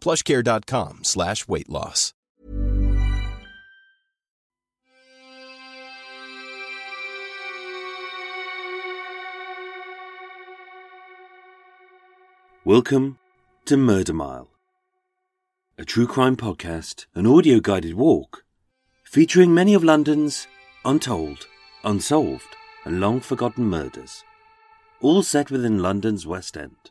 plushcare.com slash weight loss. Welcome to Murder Mile, a true crime podcast, an audio guided walk featuring many of London's untold, unsolved, and long forgotten murders, all set within London's West End.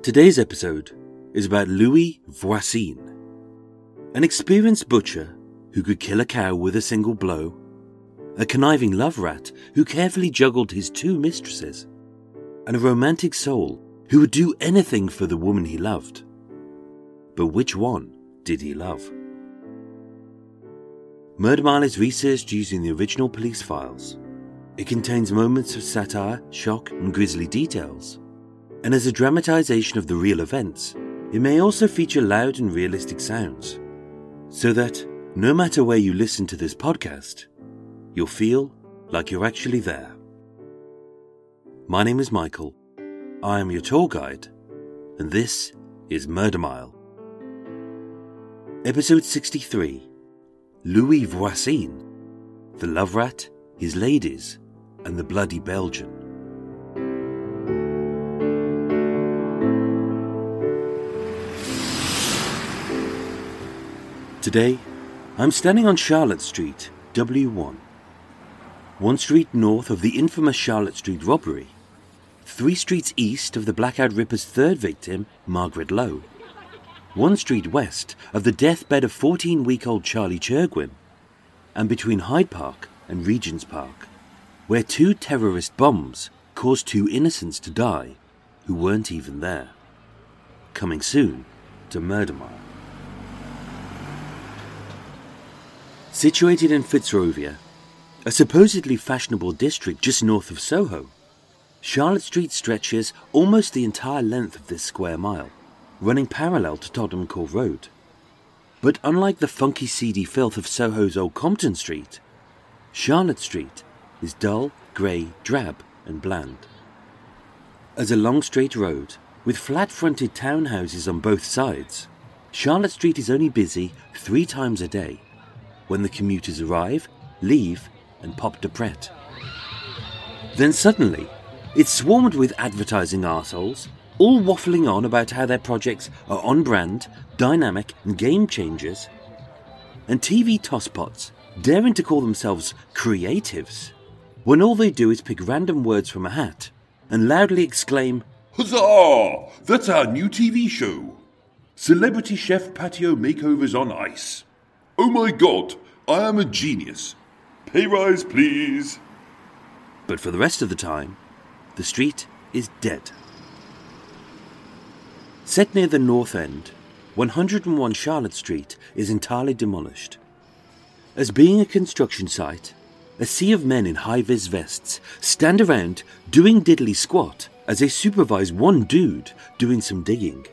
Today's episode is about Louis Voisin, an experienced butcher who could kill a cow with a single blow, a conniving love rat who carefully juggled his two mistresses, and a romantic soul who would do anything for the woman he loved. But which one did he love? Murder Mile is researched using the original police files. It contains moments of satire, shock, and grisly details. And as a dramatization of the real events, it may also feature loud and realistic sounds. So that, no matter where you listen to this podcast, you'll feel like you're actually there. My name is Michael. I am your tour guide, and this is Murder Mile. Episode 63 Louis Voisin The Love Rat, His Ladies, and the Bloody Belgian. Today, I'm standing on Charlotte Street, W1. One street north of the infamous Charlotte Street robbery, three streets east of the Blackout Ripper's third victim, Margaret Lowe, one street west of the deathbed of 14 week old Charlie Chergwin, and between Hyde Park and Regent's Park, where two terrorist bombs caused two innocents to die who weren't even there. Coming soon to Murder Mile. Situated in Fitzrovia, a supposedly fashionable district just north of Soho, Charlotte Street stretches almost the entire length of this square mile, running parallel to Tottenham Court Road. But unlike the funky seedy filth of Soho's Old Compton Street, Charlotte Street is dull, grey, drab, and bland. As a long straight road, with flat fronted townhouses on both sides, Charlotte Street is only busy three times a day when the commuters arrive, leave, and pop de Pret. Then suddenly, it's swarmed with advertising arseholes, all waffling on about how their projects are on brand, dynamic, and game changers, and TV tosspots daring to call themselves creatives when all they do is pick random words from a hat and loudly exclaim, Huzzah! That's our new TV show. Celebrity Chef Patio Makeovers on Ice. Oh my god, I am a genius. Pay rise, please. but for the rest of the time, the street is dead. Set near the north end, 101 Charlotte Street is entirely demolished. As being a construction site, a sea of men in high vis vests stand around doing diddly squat as they supervise one dude doing some digging.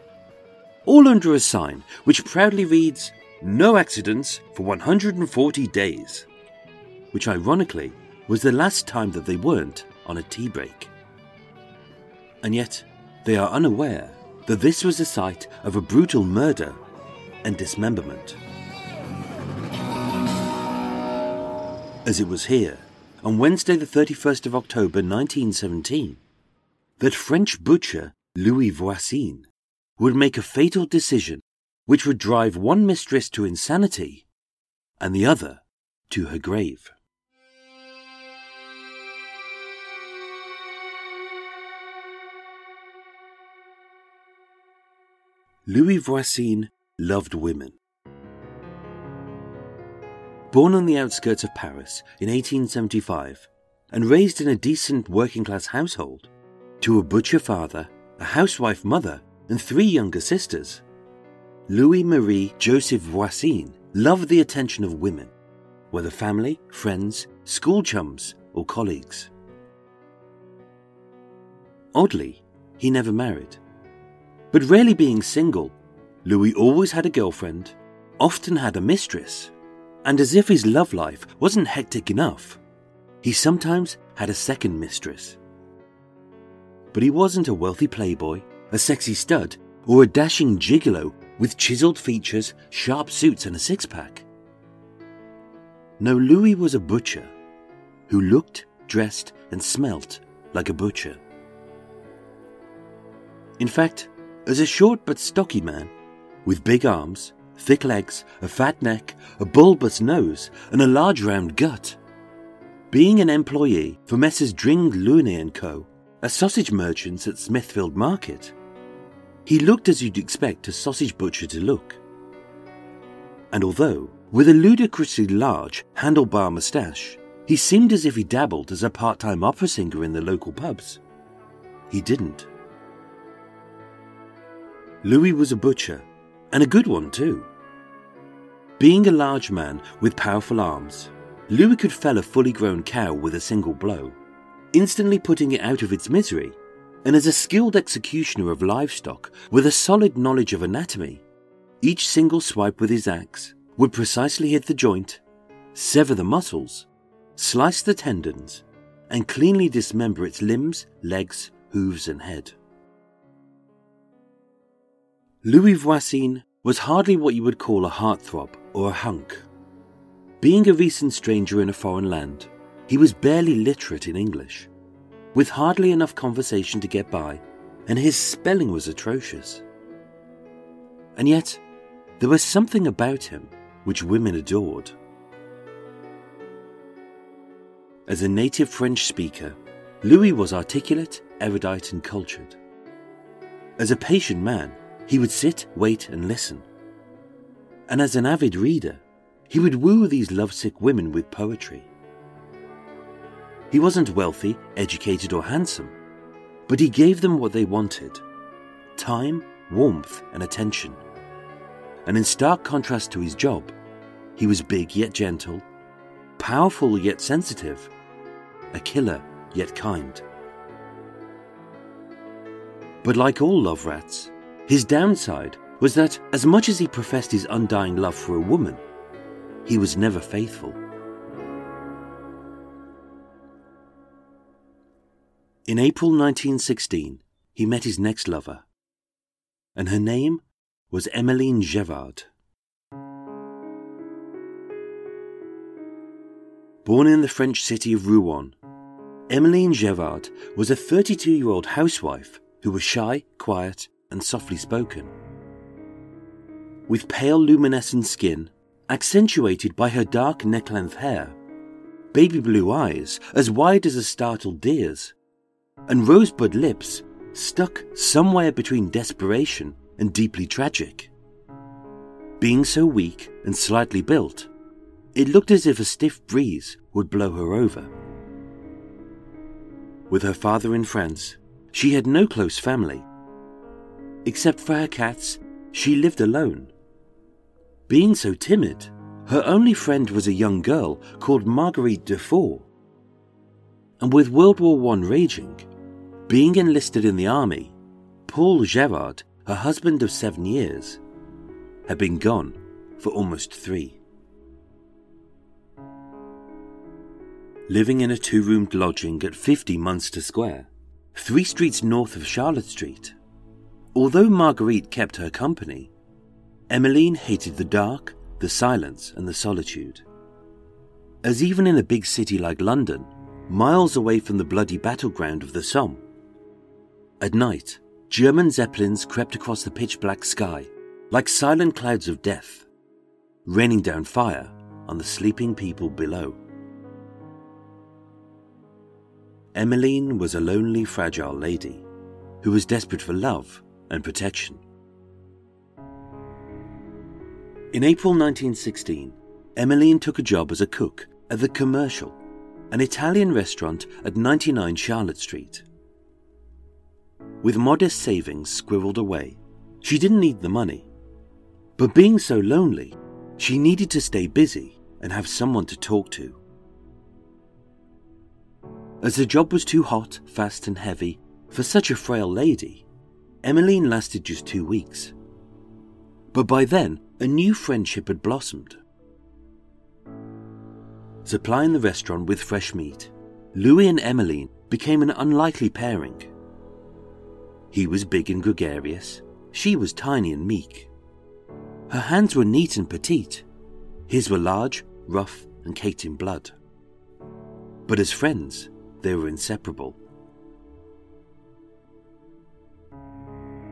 All under a sign which proudly reads, No accidents for 140 days. Which ironically was the last time that they weren't on a tea break. And yet, they are unaware that this was the site of a brutal murder and dismemberment. As it was here, on Wednesday, the 31st of October 1917, that French butcher Louis Voisin would make a fatal decision which would drive one mistress to insanity and the other to her grave. Louis Voisin loved women. Born on the outskirts of Paris in 1875 and raised in a decent working class household, to a butcher father, a housewife mother, and three younger sisters, Louis Marie Joseph Voisin loved the attention of women, whether family, friends, school chums, or colleagues. Oddly, he never married. But rarely being single, Louis always had a girlfriend, often had a mistress, and as if his love life wasn't hectic enough, he sometimes had a second mistress. But he wasn't a wealthy playboy, a sexy stud, or a dashing gigolo with chiseled features, sharp suits, and a six pack. No, Louis was a butcher who looked, dressed, and smelt like a butcher. In fact, as a short but stocky man, with big arms, thick legs, a fat neck, a bulbous nose, and a large round gut. Being an employee for Messrs. Dring Looney & Co., a sausage merchants at Smithfield Market, he looked as you'd expect a sausage butcher to look. And although, with a ludicrously large, handlebar moustache, he seemed as if he dabbled as a part time opera singer in the local pubs, he didn't. Louis was a butcher, and a good one too. Being a large man with powerful arms, Louis could fell a fully grown cow with a single blow, instantly putting it out of its misery. And as a skilled executioner of livestock with a solid knowledge of anatomy, each single swipe with his axe would precisely hit the joint, sever the muscles, slice the tendons, and cleanly dismember its limbs, legs, hooves, and head. Louis Voisin was hardly what you would call a heartthrob or a hunk. Being a recent stranger in a foreign land, he was barely literate in English, with hardly enough conversation to get by, and his spelling was atrocious. And yet, there was something about him which women adored. As a native French speaker, Louis was articulate, erudite, and cultured. As a patient man, he would sit, wait, and listen. And as an avid reader, he would woo these lovesick women with poetry. He wasn't wealthy, educated, or handsome, but he gave them what they wanted time, warmth, and attention. And in stark contrast to his job, he was big yet gentle, powerful yet sensitive, a killer yet kind. But like all love rats, his downside was that, as much as he professed his undying love for a woman, he was never faithful. In April 1916, he met his next lover, and her name was Emmeline Gerard. Born in the French city of Rouen, Emmeline Gerard was a 32 year old housewife who was shy, quiet, and softly spoken. With pale luminescent skin, accentuated by her dark neck-length hair, baby blue eyes as wide as a startled deer's, and rosebud lips stuck somewhere between desperation and deeply tragic. Being so weak and slightly built, it looked as if a stiff breeze would blow her over. With her father in France, she had no close family Except for her cats, she lived alone. Being so timid, her only friend was a young girl called Marguerite Dufour. And with World War I raging, being enlisted in the army, Paul Gerard, her husband of seven years, had been gone for almost three. Living in a two roomed lodging at 50 Munster Square, three streets north of Charlotte Street, Although Marguerite kept her company, Emmeline hated the dark, the silence, and the solitude. As even in a big city like London, miles away from the bloody battleground of the Somme, at night, German zeppelins crept across the pitch black sky like silent clouds of death, raining down fire on the sleeping people below. Emmeline was a lonely, fragile lady who was desperate for love and protection. In April 1916, Emmeline took a job as a cook at the Commercial, an Italian restaurant at 99 Charlotte Street. With modest savings squirreled away, she didn't need the money. But being so lonely, she needed to stay busy and have someone to talk to. As the job was too hot, fast, and heavy for such a frail lady, Emmeline lasted just two weeks. But by then, a new friendship had blossomed. Supplying the restaurant with fresh meat, Louis and Emmeline became an unlikely pairing. He was big and gregarious, she was tiny and meek. Her hands were neat and petite, his were large, rough, and caked in blood. But as friends, they were inseparable.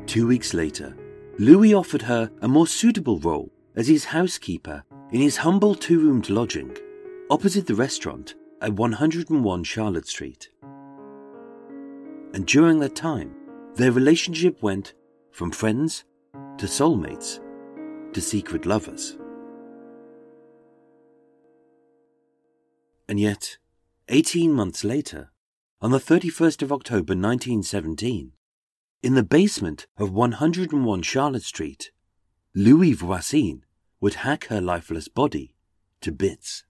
Two weeks later, Louis offered her a more suitable role as his housekeeper in his humble two roomed lodging opposite the restaurant at 101 Charlotte Street. And during that time, their relationship went from friends to soulmates to secret lovers. And yet, 18 months later, on the 31st of October 1917, in the basement of 101 Charlotte Street, Louis Voisin would hack her lifeless body to bits.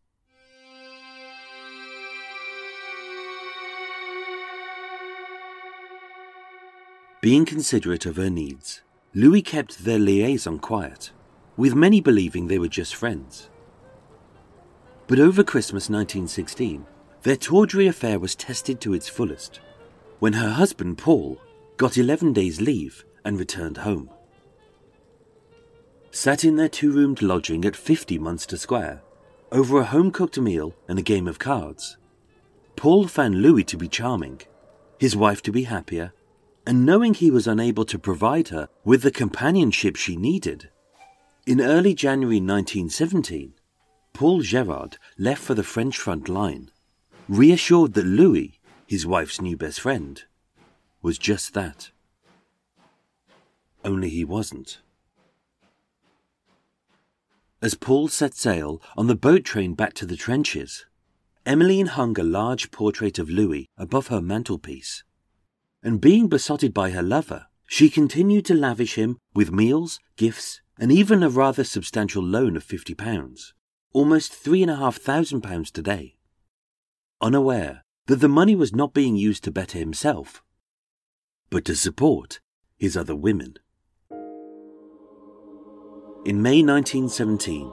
Being considerate of her needs, Louis kept their liaison quiet, with many believing they were just friends. But over Christmas 1916, their tawdry affair was tested to its fullest when her husband, Paul, got 11 days' leave and returned home. Sat in their two roomed lodging at 50 Munster Square, over a home cooked meal and a game of cards, Paul found Louis to be charming, his wife to be happier, and knowing he was unable to provide her with the companionship she needed, in early January 1917, Paul Gerard left for the French front line, reassured that Louis, his wife's new best friend, was just that. Only he wasn't. As Paul set sail on the boat train back to the trenches, Emmeline hung a large portrait of Louis above her mantelpiece and being besotted by her lover, she continued to lavish him with meals, gifts, and even a rather substantial loan of fifty pounds, almost three and a half thousand pounds today. Unaware that the money was not being used to better himself, but to support his other women. In May 1917,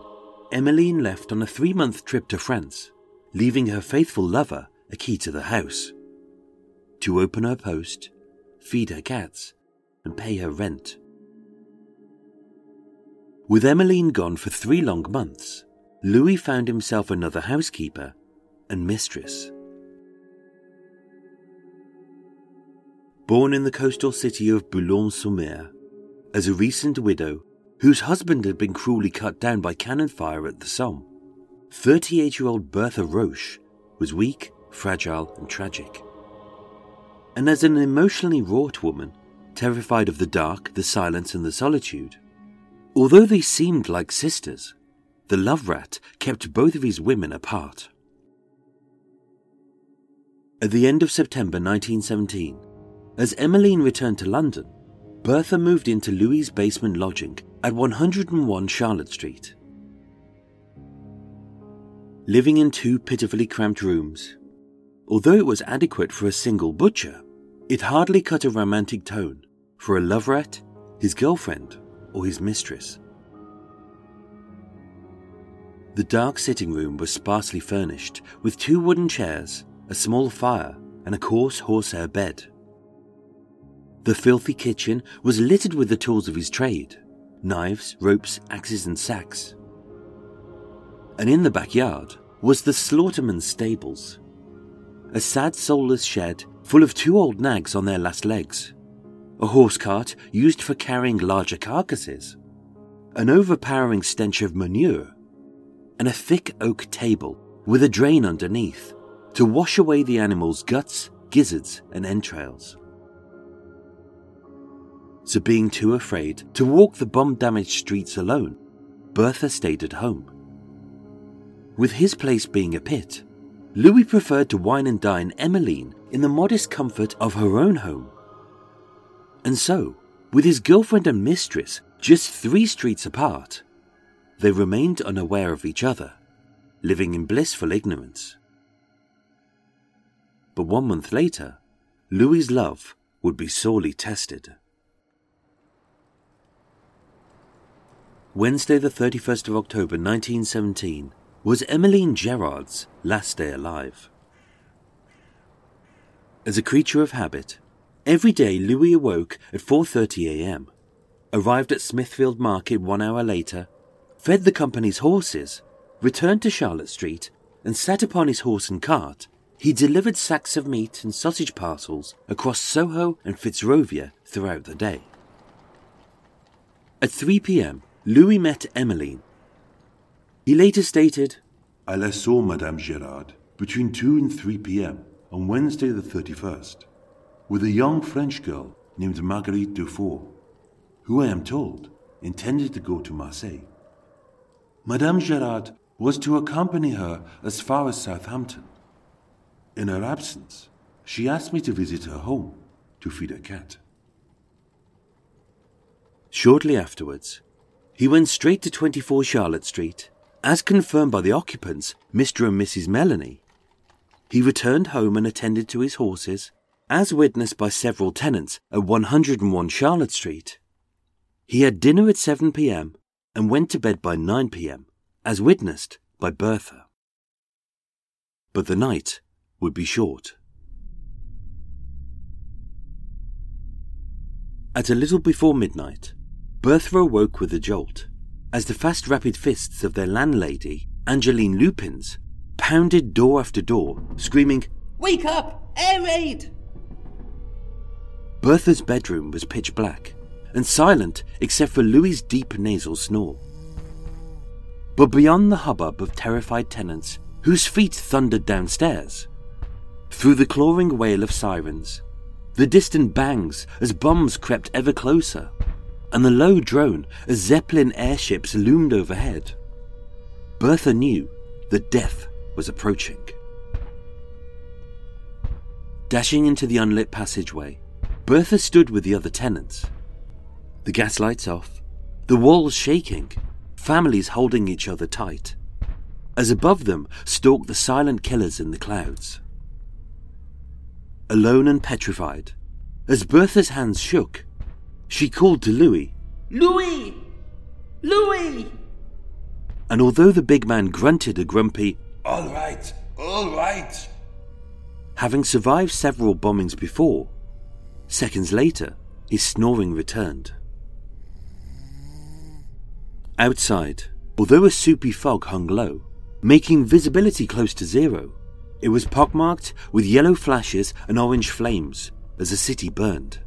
Emmeline left on a three month trip to France, leaving her faithful lover a key to the house to open her post, feed her cats, and pay her rent. With Emmeline gone for three long months, Louis found himself another housekeeper and mistress. Born in the coastal city of Boulogne-sur-Mer, as a recent widow whose husband had been cruelly cut down by cannon fire at the Somme, 38 year old Bertha Roche was weak, fragile, and tragic and as an emotionally wrought woman, terrified of the dark, the silence, and the solitude. Although they seemed like sisters, the love rat kept both of his women apart. At the end of September 1917, as Emmeline returned to London, Bertha moved into Louis's basement lodging at 101 Charlotte Street. Living in two pitifully cramped rooms, Although it was adequate for a single butcher, it hardly cut a romantic tone for a loverette, his girlfriend, or his mistress. The dark sitting room was sparsely furnished with two wooden chairs, a small fire, and a coarse horsehair bed. The filthy kitchen was littered with the tools of his trade knives, ropes, axes, and sacks. And in the backyard was the slaughterman's stables, a sad soulless shed full of two old nags on their last legs, a horse cart used for carrying larger carcasses, an overpowering stench of manure, and a thick oak table with a drain underneath to wash away the animal's guts, gizzards, and entrails. So, being too afraid to walk the bomb damaged streets alone, Bertha stayed at home. With his place being a pit, Louis preferred to wine and dine Emmeline in the modest comfort of her own home. And so, with his girlfriend and mistress just three streets apart, they remained unaware of each other, living in blissful ignorance. But one month later, Louis's love would be sorely tested. Wednesday, the 31st of October 1917, was Emmeline Gerard's last day alive. As a creature of habit, every day Louis awoke at 4:30 a.m., arrived at Smithfield Market 1 hour later, fed the company's horses, returned to Charlotte Street, and sat upon his horse and cart. He delivered sacks of meat and sausage parcels across Soho and Fitzrovia throughout the day. At 3 p.m., Louis met Emmeline. He later stated, I last saw Madame Gerard between 2 and 3 p.m. on Wednesday the 31st with a young French girl named Marguerite Dufour, who I am told intended to go to Marseille. Madame Gerard was to accompany her as far as Southampton. In her absence, she asked me to visit her home to feed her cat. Shortly afterwards, he went straight to 24 Charlotte Street, as confirmed by the occupants, Mr. and Mrs. Melanie. He returned home and attended to his horses, as witnessed by several tenants at 101 Charlotte Street. He had dinner at 7 pm and went to bed by 9 pm, as witnessed by Bertha. But the night would be short. At a little before midnight, Bertha awoke with a jolt as the fast rapid fists of their landlady, Angeline Lupins, pounded door after door, screaming, Wake up! Air raid! Bertha's bedroom was pitch black and silent except for Louis's deep nasal snore. But beyond the hubbub of terrified tenants whose feet thundered downstairs, through the clawing wail of sirens, the distant bangs as bombs crept ever closer, and the low drone as Zeppelin airships loomed overhead. Bertha knew that death was approaching. Dashing into the unlit passageway, Bertha stood with the other tenants. The gas lights off, the walls shaking, families holding each other tight, as above them stalked the silent killers in the clouds. Alone and petrified, as Bertha's hands shook, she called to Louis. Louis! Louis! And although the big man grunted a grumpy, All right, all right, having survived several bombings before, seconds later, his snoring returned. Outside, although a soupy fog hung low, making visibility close to zero, it was pockmarked with yellow flashes and orange flames as the city burned.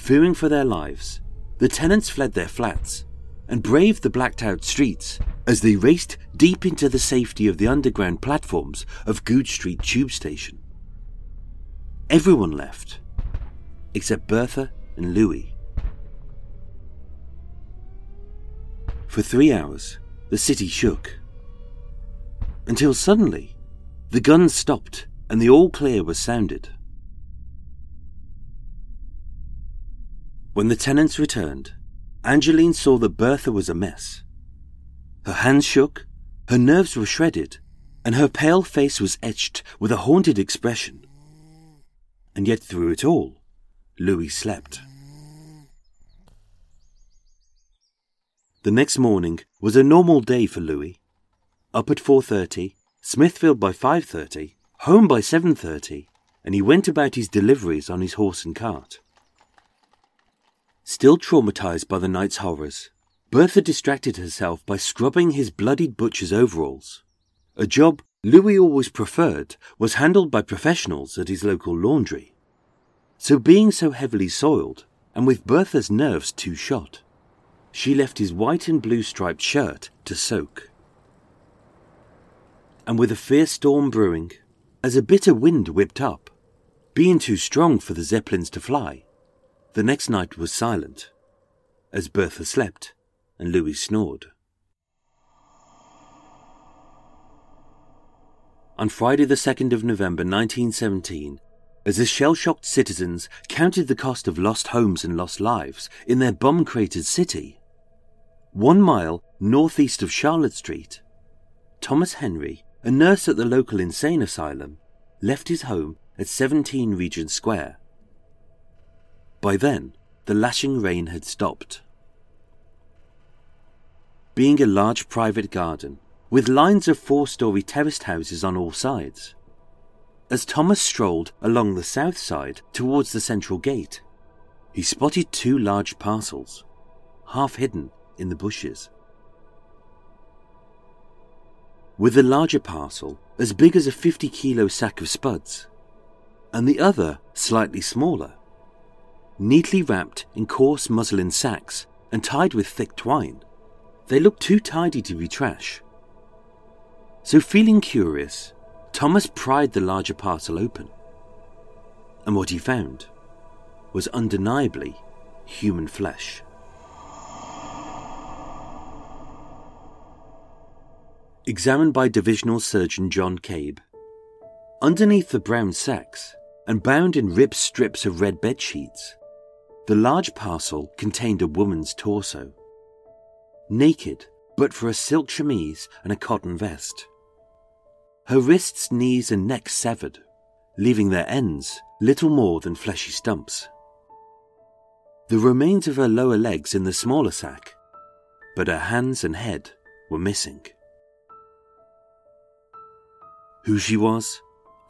Fearing for their lives, the tenants fled their flats and braved the blacked out streets as they raced deep into the safety of the underground platforms of Goodge Street tube station. Everyone left, except Bertha and Louis. For three hours, the city shook. Until suddenly, the guns stopped and the all clear was sounded. When the tenants returned, Angeline saw that Bertha was a mess. Her hands shook, her nerves were shredded, and her pale face was etched with a haunted expression. And yet through it all, Louis slept. The next morning was a normal day for Louis. Up at 4:30, Smithfield by 5:30, home by 7:30, and he went about his deliveries on his horse and cart. Still traumatized by the night's horrors, Bertha distracted herself by scrubbing his bloodied butcher's overalls. A job Louis always preferred was handled by professionals at his local laundry. So, being so heavily soiled, and with Bertha's nerves too shot, she left his white and blue striped shirt to soak. And with a fierce storm brewing, as a bitter wind whipped up, being too strong for the Zeppelins to fly, the next night was silent, as Bertha slept and Louis snored. On Friday, the 2nd of November 1917, as the shell shocked citizens counted the cost of lost homes and lost lives in their bomb cratered city, one mile northeast of Charlotte Street, Thomas Henry, a nurse at the local insane asylum, left his home at 17 Regent Square. By then, the lashing rain had stopped. Being a large private garden, with lines of four story terraced houses on all sides, as Thomas strolled along the south side towards the central gate, he spotted two large parcels, half hidden in the bushes. With the larger parcel as big as a 50 kilo sack of spuds, and the other slightly smaller, neatly wrapped in coarse muslin sacks and tied with thick twine. They looked too tidy to be trash. So, feeling curious, Thomas pried the larger parcel open. And what he found was undeniably human flesh. Examined by Divisional Surgeon John Cabe, underneath the brown sacks and bound in ribbed strips of red bed sheets, the large parcel contained a woman's torso. Naked, but for a silk chemise and a cotton vest. Her wrists, knees, and neck severed, leaving their ends little more than fleshy stumps. The remains of her lower legs in the smaller sack, but her hands and head were missing. Who she was,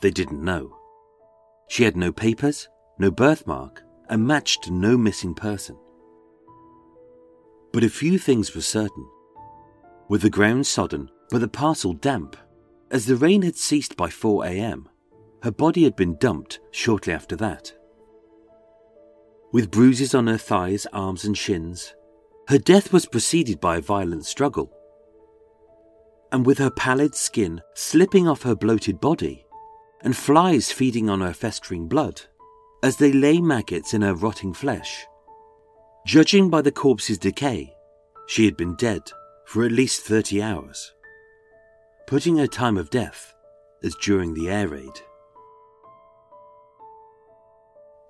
they didn't know. She had no papers, no birthmark, and matched no missing person. But a few things were certain. With the ground sodden, but the parcel damp, as the rain had ceased by 4 a.m., her body had been dumped shortly after that. With bruises on her thighs, arms, and shins, her death was preceded by a violent struggle and with her pallid skin slipping off her bloated body, and flies feeding on her festering blood, as they lay maggots in her rotting flesh. Judging by the corpse's decay, she had been dead for at least 30 hours, putting her time of death as during the air raid.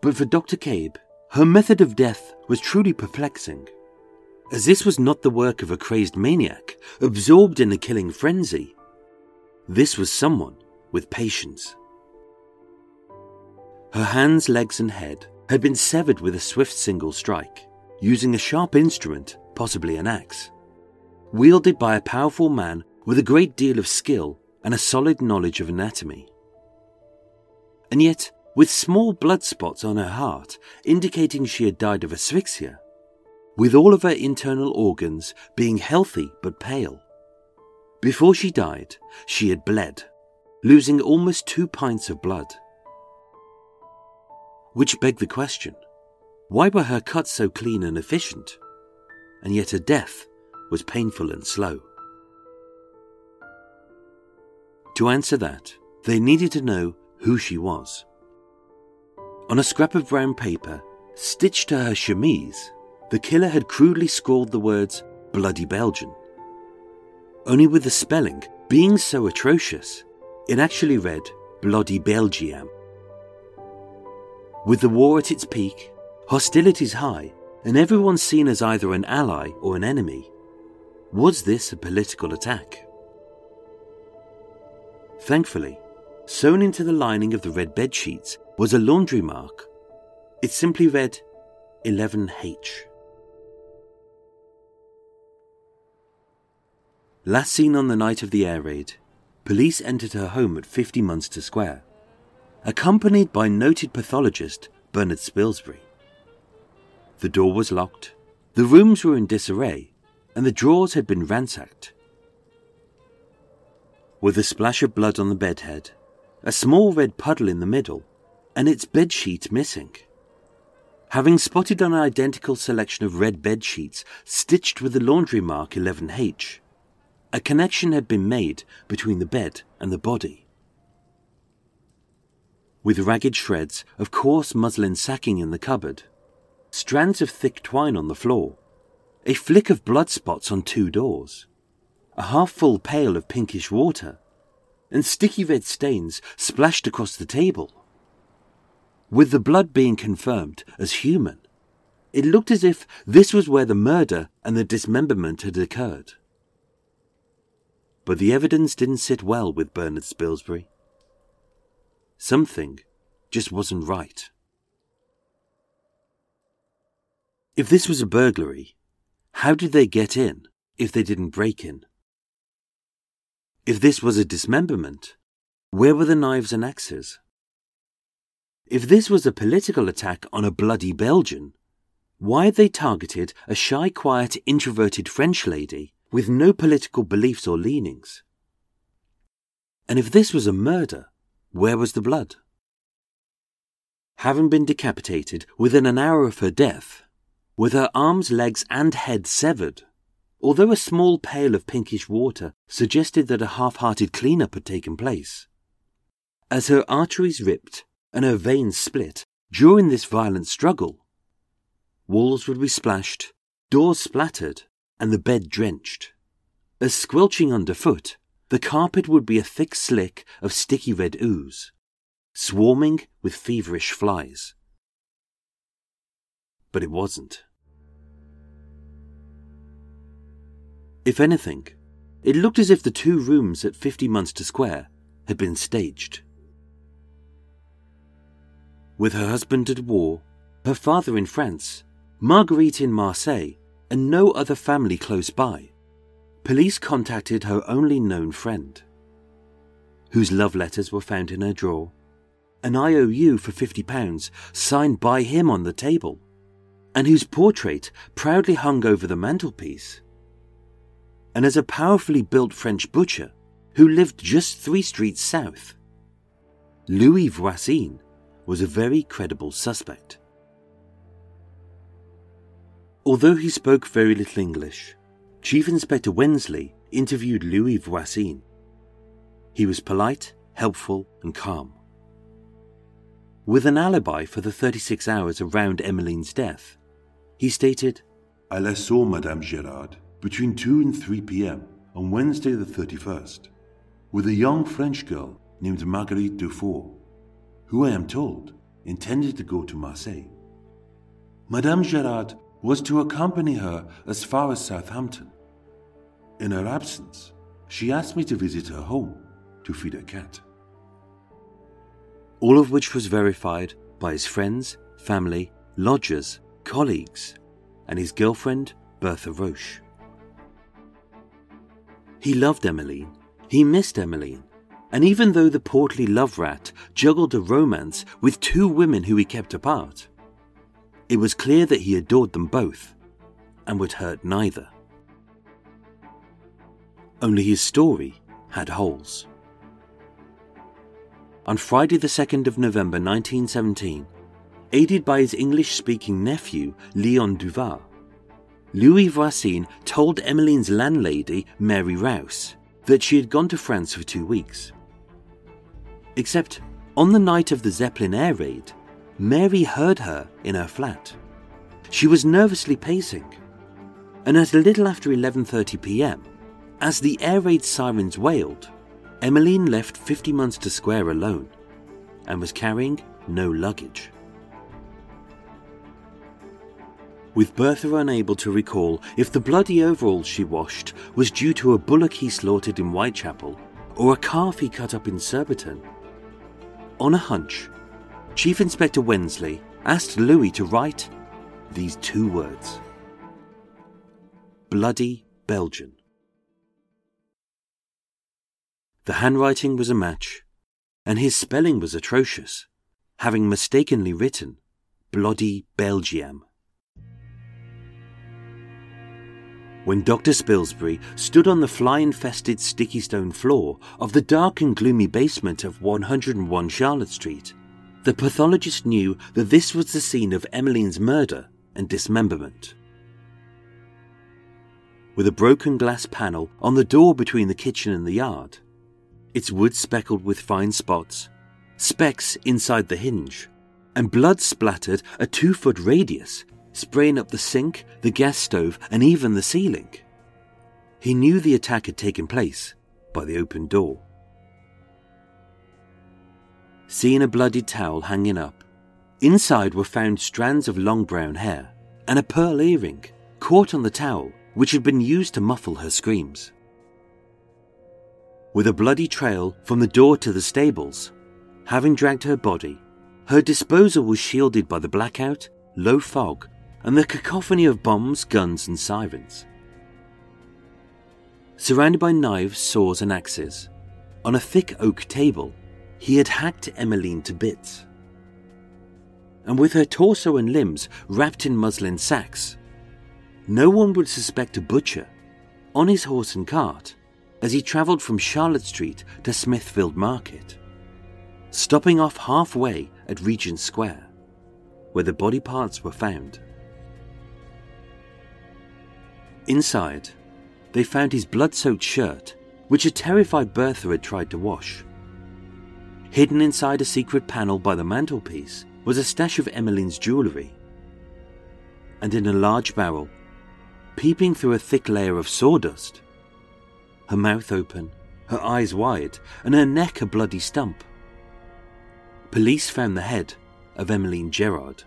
But for Dr. Cabe, her method of death was truly perplexing as this was not the work of a crazed maniac absorbed in a killing frenzy. This was someone with patience. Her hands, legs, and head had been severed with a swift single strike, using a sharp instrument, possibly an axe, wielded by a powerful man with a great deal of skill and a solid knowledge of anatomy. And yet, with small blood spots on her heart indicating she had died of asphyxia, with all of her internal organs being healthy but pale. Before she died, she had bled, losing almost two pints of blood. Which begged the question why were her cuts so clean and efficient, and yet her death was painful and slow? To answer that, they needed to know who she was. On a scrap of brown paper, stitched to her chemise, the killer had crudely scrawled the words Bloody Belgian. Only with the spelling being so atrocious, it actually read Bloody Belgium. With the war at its peak, hostilities high, and everyone seen as either an ally or an enemy, was this a political attack? Thankfully, sewn into the lining of the red bed sheets was a laundry mark. It simply read 11H. Last seen on the night of the air raid, police entered her home at 50 Munster Square, accompanied by noted pathologist Bernard Spilsbury. The door was locked, the rooms were in disarray, and the drawers had been ransacked. With a splash of blood on the bedhead, a small red puddle in the middle, and its bedsheet missing. having spotted an identical selection of red bed sheets stitched with the laundry mark 11H. A connection had been made between the bed and the body. With ragged shreds of coarse muslin sacking in the cupboard, strands of thick twine on the floor, a flick of blood spots on two doors, a half full pail of pinkish water, and sticky red stains splashed across the table. With the blood being confirmed as human, it looked as if this was where the murder and the dismemberment had occurred. But the evidence didn't sit well with Bernard Spilsbury. Something just wasn't right. If this was a burglary, how did they get in if they didn't break in? If this was a dismemberment, where were the knives and axes? If this was a political attack on a bloody Belgian, why had they targeted a shy, quiet, introverted French lady with no political beliefs or leanings? And if this was a murder, where was the blood? Having been decapitated within an hour of her death, with her arms, legs, and head severed, although a small pail of pinkish water suggested that a half hearted clean-up had taken place. As her arteries ripped and her veins split during this violent struggle, walls would be splashed, doors splattered, and the bed drenched. As squelching underfoot, the carpet would be a thick slick of sticky red ooze, swarming with feverish flies. But it wasn't. If anything, it looked as if the two rooms at 50 Munster Square had been staged. With her husband at war, her father in France, Marguerite in Marseille, and no other family close by, police contacted her only known friend, whose love letters were found in her drawer, an IOU for £50 signed by him on the table, and whose portrait proudly hung over the mantelpiece and as a powerfully built French butcher who lived just three streets south. Louis Voisin was a very credible suspect. Although he spoke very little English, Chief Inspector Wensley interviewed Louis Voisin. He was polite, helpful, and calm. With an alibi for the 36 hours around Emmeline's death, he stated, I last saw Madame Gerard between 2 and 3 p.m. on Wednesday the 31st with a young French girl named Marguerite Dufour, who I am told intended to go to Marseille. Madame Gerard was to accompany her as far as Southampton. In her absence, she asked me to visit her home to feed her cat. All of which was verified by his friends, family, lodgers, colleagues, and his girlfriend, Bertha Roche. He loved Emmeline. He missed Emmeline. And even though the portly love rat juggled a romance with two women who he kept apart, it was clear that he adored them both and would hurt neither. Only his story had holes. On Friday, the 2nd of November 1917, aided by his English speaking nephew, Leon Duval, Louis Voisin told Emmeline's landlady, Mary Rouse, that she had gone to France for two weeks. Except, on the night of the Zeppelin air raid, Mary heard her in her flat. She was nervously pacing, and at a little after 11:30 p.m., as the air raid sirens wailed, Emmeline left 50 Munster Square alone and was carrying no luggage with Bertha unable to recall if the bloody overalls she washed was due to a bullock he slaughtered in Whitechapel or a calf he cut up in Surbiton. On a hunch, Chief Inspector Wensley asked Louis to write these two words Bloody Belgian. The handwriting was a match, and his spelling was atrocious, having mistakenly written Bloody Belgium. when Dr. Spilsbury stood on the fly infested sticky stone floor of the dark and gloomy basement of 101 Charlotte Street, the pathologist knew that this was the scene of Emmeline's murder and dismemberment. With a broken glass panel on the door between the kitchen and the yard, its wood speckled with fine spots, specks inside the hinge, and blood splattered a two foot radius, spraying up the sink, the gas stove, and even the ceiling. He knew the attack had taken place by the open door. Seeing a bloody towel hanging up, inside were found strands of long brown hair and a pearl earring caught on the towel, which had been used to muffle her screams. With a bloody trail from the door to the stables, having dragged her body, her disposal was shielded by the blackout, low fog, and the cacophony of bombs, guns, and sirens. Surrounded by knives, saws, and axes, on a thick oak table, he had hacked Emmeline to bits. And with her torso and limbs wrapped in muslin sacks, no one would suspect a butcher on his horse and cart as he travelled from Charlotte Street to Smithfield Market, stopping off halfway at Regent Square, where the body parts were found. Inside, they found his blood soaked shirt, which a terrified Bertha had tried to wash. Hidden inside a secret panel by the mantelpiece was a stash of Emmeline's jewellery. And in a large barrel, peeping through a thick layer of sawdust, her mouth open, her eyes wide, and her neck a bloody stump. Police found the head of Emmeline Gerard.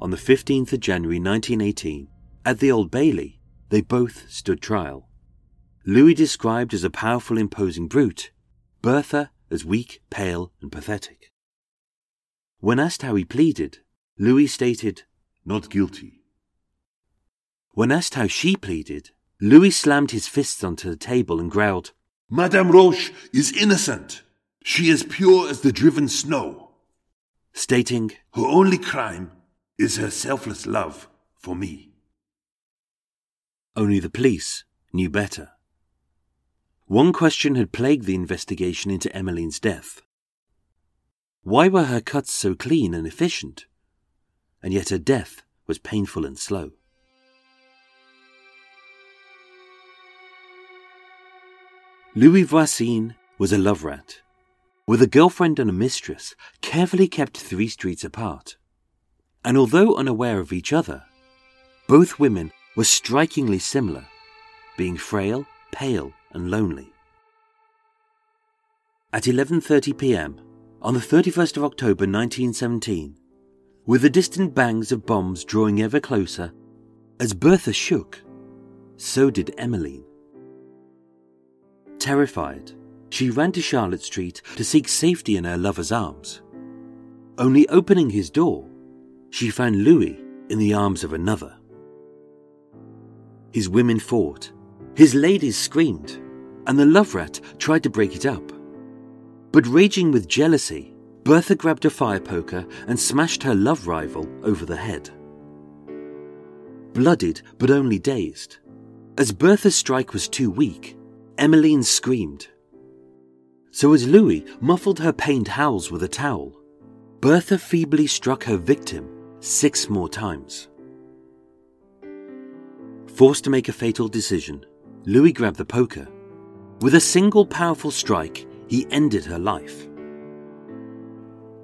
On the 15th of January 1918, at the Old Bailey, they both stood trial. Louis described as a powerful, imposing brute, Bertha as weak, pale, and pathetic. When asked how he pleaded, Louis stated, Not guilty. When asked how she pleaded, Louis slammed his fists onto the table and growled, Madame Roche is innocent. She is pure as the driven snow. Stating, Her only crime is her selfless love for me. Only the police knew better. One question had plagued the investigation into Emmeline's death. Why were her cuts so clean and efficient? And yet her death was painful and slow. Louis Voisin was a love rat, with a girlfriend and a mistress carefully kept three streets apart. And although unaware of each other, both women were strikingly similar, being frail, pale, and lonely. At 11:30 p.m. on the 31st of October 1917, with the distant bangs of bombs drawing ever closer, as Bertha shook, so did Emmeline. Terrified, she ran to Charlotte Street to seek safety in her lover's arms. Only opening his door, she found Louis in the arms of another. His women fought, his ladies screamed, and the love rat tried to break it up. But raging with jealousy, Bertha grabbed a fire poker and smashed her love rival over the head. Blooded but only dazed, as Bertha's strike was too weak, Emmeline screamed. So as Louis muffled her pained howls with a towel, Bertha feebly struck her victim six more times. Forced to make a fatal decision, Louis grabbed the poker. With a single powerful strike, he ended her life.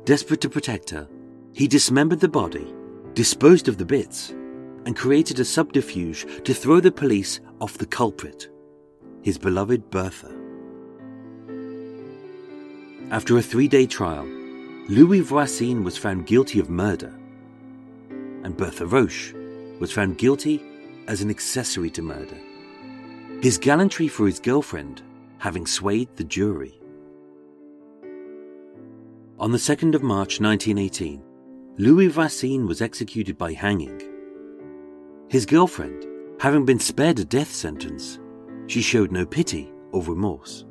Desperate to protect her, he dismembered the body, disposed of the bits, and created a subterfuge to throw the police off the culprit, his beloved Bertha. After a three day trial, Louis Voisin was found guilty of murder, and Bertha Roche was found guilty as an accessory to murder. His gallantry for his girlfriend having swayed the jury. On the 2nd of March 1918, Louis Voisin was executed by hanging. His girlfriend, having been spared a death sentence, she showed no pity or remorse.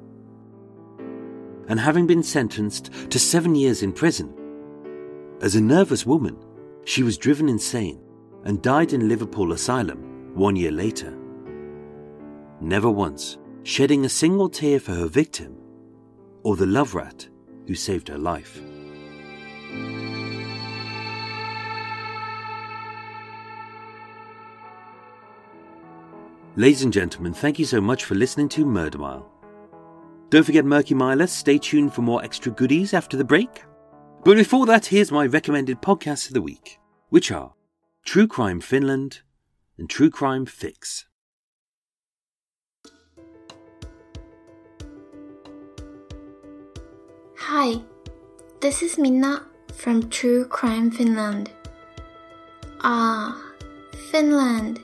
And having been sentenced to seven years in prison, as a nervous woman, she was driven insane and died in Liverpool Asylum one year later. Never once shedding a single tear for her victim or the love rat who saved her life. Ladies and gentlemen, thank you so much for listening to Murder Mile. Don't forget Murky Milers, stay tuned for more extra goodies after the break. But before that, here's my recommended podcasts of the week, which are True Crime Finland and True Crime Fix. Hi, this is Minna from True Crime Finland. Ah, Finland,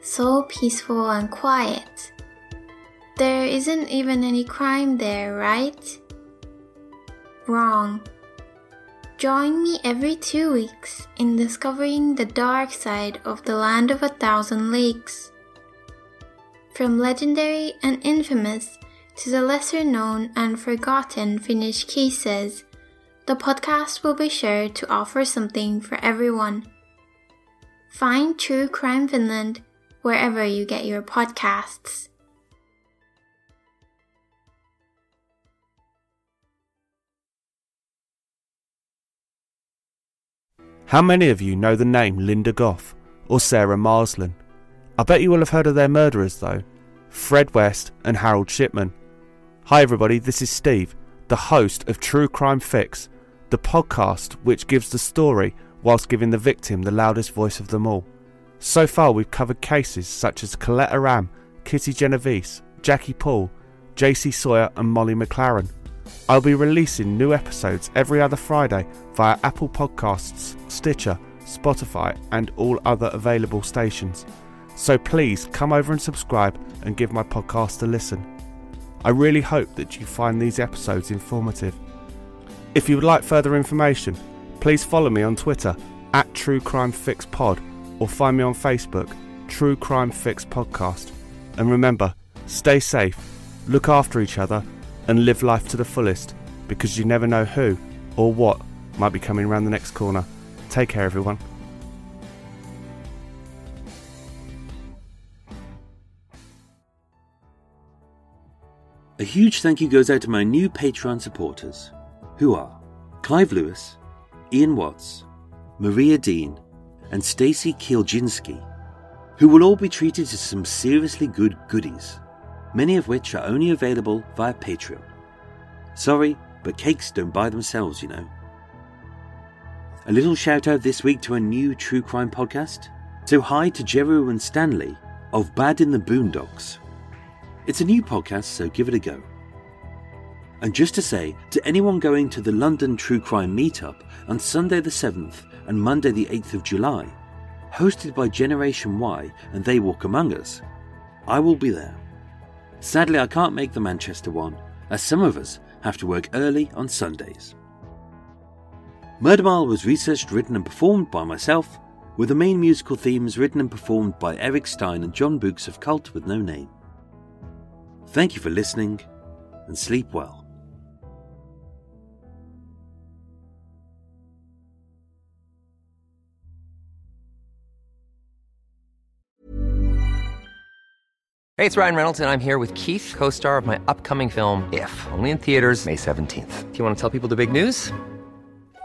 so peaceful and quiet. There isn't even any crime there, right? Wrong. Join me every two weeks in discovering the dark side of the land of a thousand lakes. From legendary and infamous to the lesser known and forgotten Finnish cases, the podcast will be sure to offer something for everyone. Find True Crime Finland wherever you get your podcasts. How many of you know the name Lynda Gough or Sarah Marsland? I bet you will have heard of their murderers though Fred West and Harold Shipman. Hi, everybody, this is Steve, the host of True Crime Fix, the podcast which gives the story whilst giving the victim the loudest voice of them all. So far, we've covered cases such as Colette Aram, Kitty Genovese, Jackie Paul, JC Sawyer, and Molly McLaren. I'll be releasing new episodes every other Friday via Apple Podcasts, Stitcher, Spotify, and all other available stations. So please come over and subscribe and give my podcast a listen. I really hope that you find these episodes informative. If you would like further information, please follow me on Twitter at True Crime Fix Pod or find me on Facebook, True Crime Fix Podcast. And remember, stay safe, look after each other, and live life to the fullest because you never know who or what might be coming around the next corner. Take care, everyone. A huge thank you goes out to my new Patreon supporters, who are Clive Lewis, Ian Watts, Maria Dean, and Stacy Kielczynski, who will all be treated to some seriously good goodies, many of which are only available via Patreon. Sorry, but cakes don't buy themselves, you know. A little shout out this week to a new true crime podcast. So hi to Jeru and Stanley of Bad in the Boondocks. It's a new podcast, so give it a go. And just to say, to anyone going to the London True Crime Meetup on Sunday the 7th and Monday the 8th of July, hosted by Generation Why and They Walk Among Us, I will be there. Sadly, I can't make the Manchester one, as some of us have to work early on Sundays. Murder Mile was researched, written, and performed by myself, with the main musical themes written and performed by Erik Stein and Jon Boux of Cult with No Name. Thank you for listening, and sleep well. Hey, it's Ryan Reynolds, and I'm here with Keith, co star of my upcoming film, If, only in theaters, May 17th. Do you want to tell people the big news?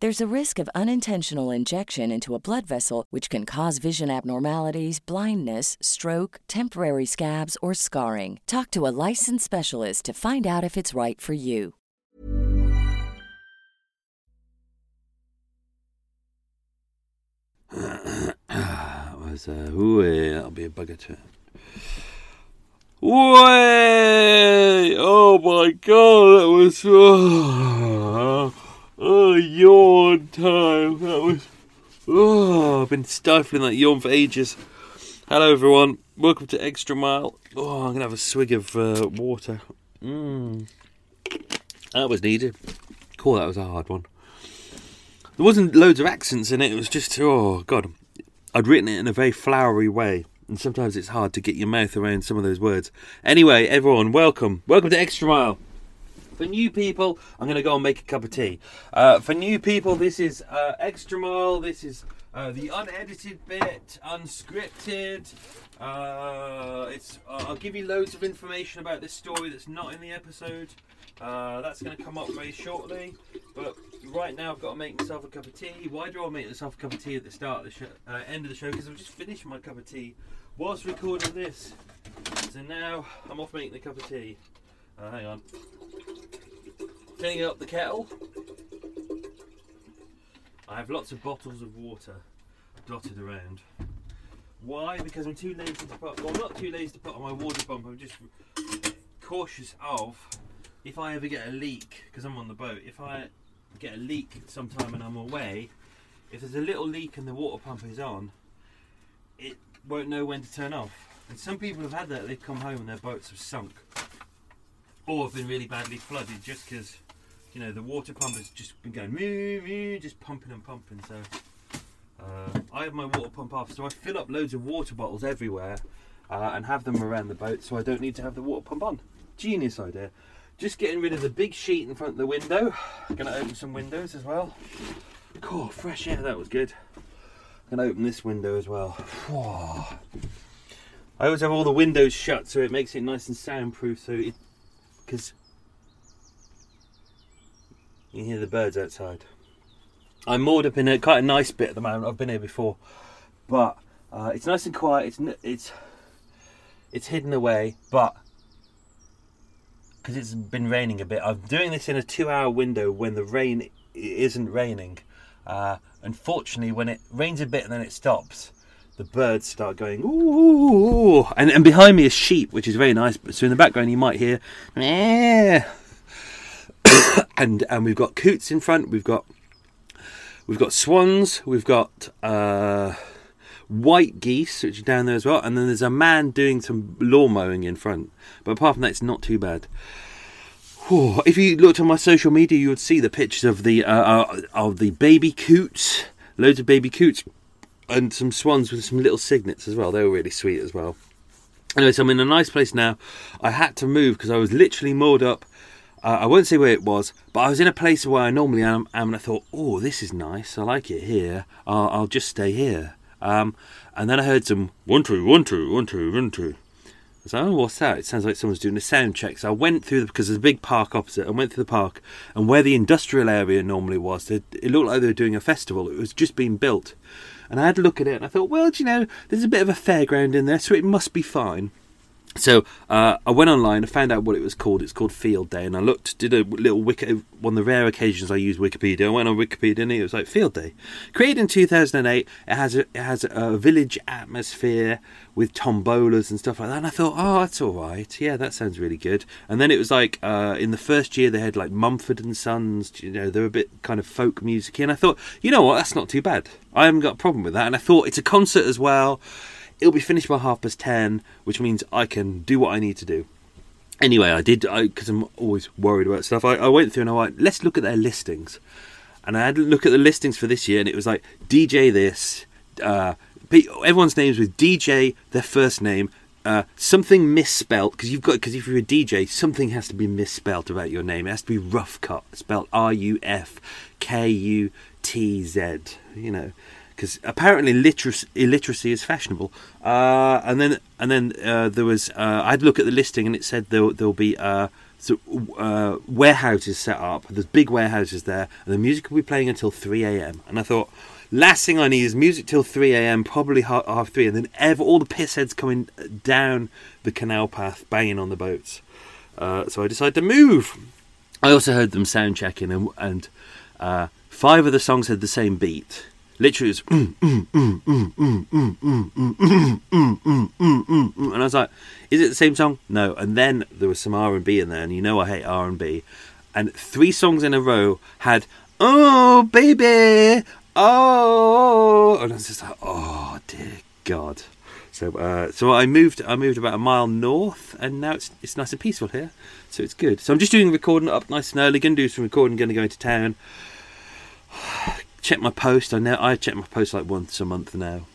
There's a risk of unintentional injection into a blood vessel, which can cause vision abnormalities, blindness, stroke, temporary scabs, or scarring. Talk to a licensed specialist to find out if it's right for you. was uh, ooh, that'll be a bugger to. Way! Oh my god, that was oh, oh yawn time. That was oh, I've been stifling that yawn for ages. Hello everyone, welcome to Extra Mile. Oh, I'm gonna have a swig of uh, water. Mm. That was needed. Cool, that was a hard one. There wasn't loads of accents in it. It was just oh god. I'd written it in a very flowery way, and sometimes it's hard to get your mouth around some of those words. Anyway, everyone, welcome, welcome to Extra Mile. For new people, I'm going to go and make a cup of tea. Uh, for new people, this is uh, Extra Mile. This is uh, the unedited bit, unscripted. Uh, it's. Uh, I'll give you loads of information about this story that's not in the episode. Uh, that's going to come up very shortly. But right now, I've got to make myself a cup of tea. Why do I make myself a cup of tea at the start of the show, end of the show? Because I've just finished my cup of tea whilst recording this. So now I'm off making the cup of tea. Uh, hang on. Filling up the kettle. I have lots of bottles of water dotted around. Why? Because I'm too lazy to put. Well, I'm not too lazy to put on my water pump. I'm just cautious of if I ever get a leak because I'm on the boat. If I get a leak sometime and I'm away, if there's a little leak and the water pump is on, it won't know when to turn off. And some people have had that. They've come home and their boats have sunk, or have been really badly flooded just because you know the water pump has just been going moo moo, just pumping and pumping. So uh, I have my water pump off, so I fill up loads of water bottles everywhere uh, and have them around the boat, so I don't need to have the water pump on. Genius idea. Just getting rid of the big sheet in front of the window. Gonna open some windows as well. Cool, fresh air. That was good. Gonna open this window as well. I always have all the windows shut, so it makes it nice and soundproof. So it, because you hear the birds outside. I'm moored up in a quite a nice bit at the moment. I've been here before, but uh, it's nice and quiet. It's it's it's hidden away, but because it's been raining a bit, I'm doing this in a two-hour window when the rain isn't raining. Uh, unfortunately, when it rains a bit and then it stops, the birds start going ooh, and, and behind me is sheep, which is very nice. So in the background, you might hear, and and we've got coots in front. We've got we've got swans. We've got uh, white geese, which are down there as well. And then there's a man doing some lawn mowing in front. But apart from that, it's not too bad. Whew. If you looked on my social media, you would see the pictures of the uh, uh, of the baby coots, loads of baby coots, and some swans with some little cygnets as well. They were really sweet as well. Anyway, so I'm in a nice place now. I had to move because I was literally moored up. Uh, I won't say where it was, but I was in a place where I normally am, and I thought, "Oh, this is nice. I like it here. I'll, I'll just stay here." Um, and then I heard some one two one two one two one two. I was like, oh, what's that? It sounds like someone's doing a sound check. So I went through the, because there's a big park opposite. I went through the park, and where the industrial area normally was, it looked like they were doing a festival. It was just being built, and I had a look at it, and I thought, well, do you know, there's a bit of a fairground in there, so it must be fine. So uh, I went online, I found out what it was called. It's called Field Day, and I looked, did a little wiki. One of the rare occasions I use Wikipedia. I went on Wikipedia, and it was like Field Day, created in 2008. It has a, it has a village atmosphere with tombolas and stuff like that. And I thought, oh, that's all right. Yeah, that sounds really good. And then it was like uh, in the first year they had like Mumford and Sons. You know, they were a bit kind of folk music, and I thought, you know what, that's not too bad. I haven't got a problem with that. And I thought it's a concert as well it'll be finished by half past ten, which means I can do what I need to do. anyway, I did because I'm always worried about stuff. I, I went through and I went, let's look at their listings, and I had a look at the listings for this year, and it was like DJ this, uh, everyone's names with DJ their first name, uh, something misspelt because you've got because if you're a DJ, something has to be misspelt about your name. It has to be rough cut, spelled R U F K U T Z. You know, because apparently literacy, illiteracy is fashionable. Uh, and then and then uh, there was uh, I'd look at the listing and it said there there'll be uh, so, uh, warehouses set up. There's big warehouses there, and the music will be playing until three a.m. And I thought. Last thing I need is music till 3 a.m., probably half, half 3, and then ever all the piss heads coming down the canal path, banging on the boats. Uh, so I decided to move. I also heard them sound checking, and, and uh, five of the songs had the same beat. Literally, it was, and I was like, "Is it the same song?" No. And then there was some R and B in there, and you know I hate R and B. And three songs in a row had "Oh baby, oh," and I was just like, "Oh dear God." So, uh, so I moved. I moved about a mile north, and now it's it's nice and peaceful here. So it's good. So I'm just doing recording up nice and early. Going to do some recording. Going to go into town. Check my post. I know I check my post like once a month now,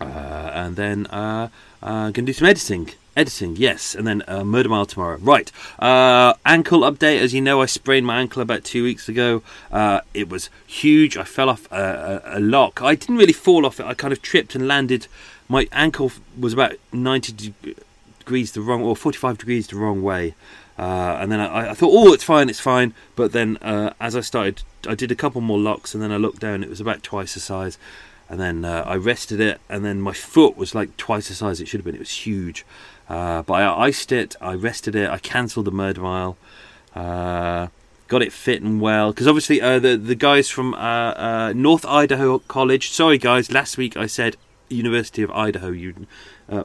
uh, and then uh, uh, to do some editing. Editing, yes, and then uh, Murder Mile tomorrow. Right, uh, ankle update. As you know, I sprained my ankle about two weeks ago. Uh, it was huge. I fell off a, a, a lock. I didn't really fall off it. I kind of tripped and landed. My ankle was about ninety degrees the wrong, or forty-five degrees the wrong way. Uh, and then I, I, thought, oh, it's fine, it's fine. But then uh, as I started, I did a couple more locks, and then I looked down. It was about twice the size. And then uh, I rested it, and then my foot was like twice the size it should have been. It was huge. Uh, but I iced it, I rested it, I cancelled the murder mile, uh, got it fit and well. Because obviously, uh, the the guys from North Idaho College. Sorry, guys. Last week I said University of Idaho. You,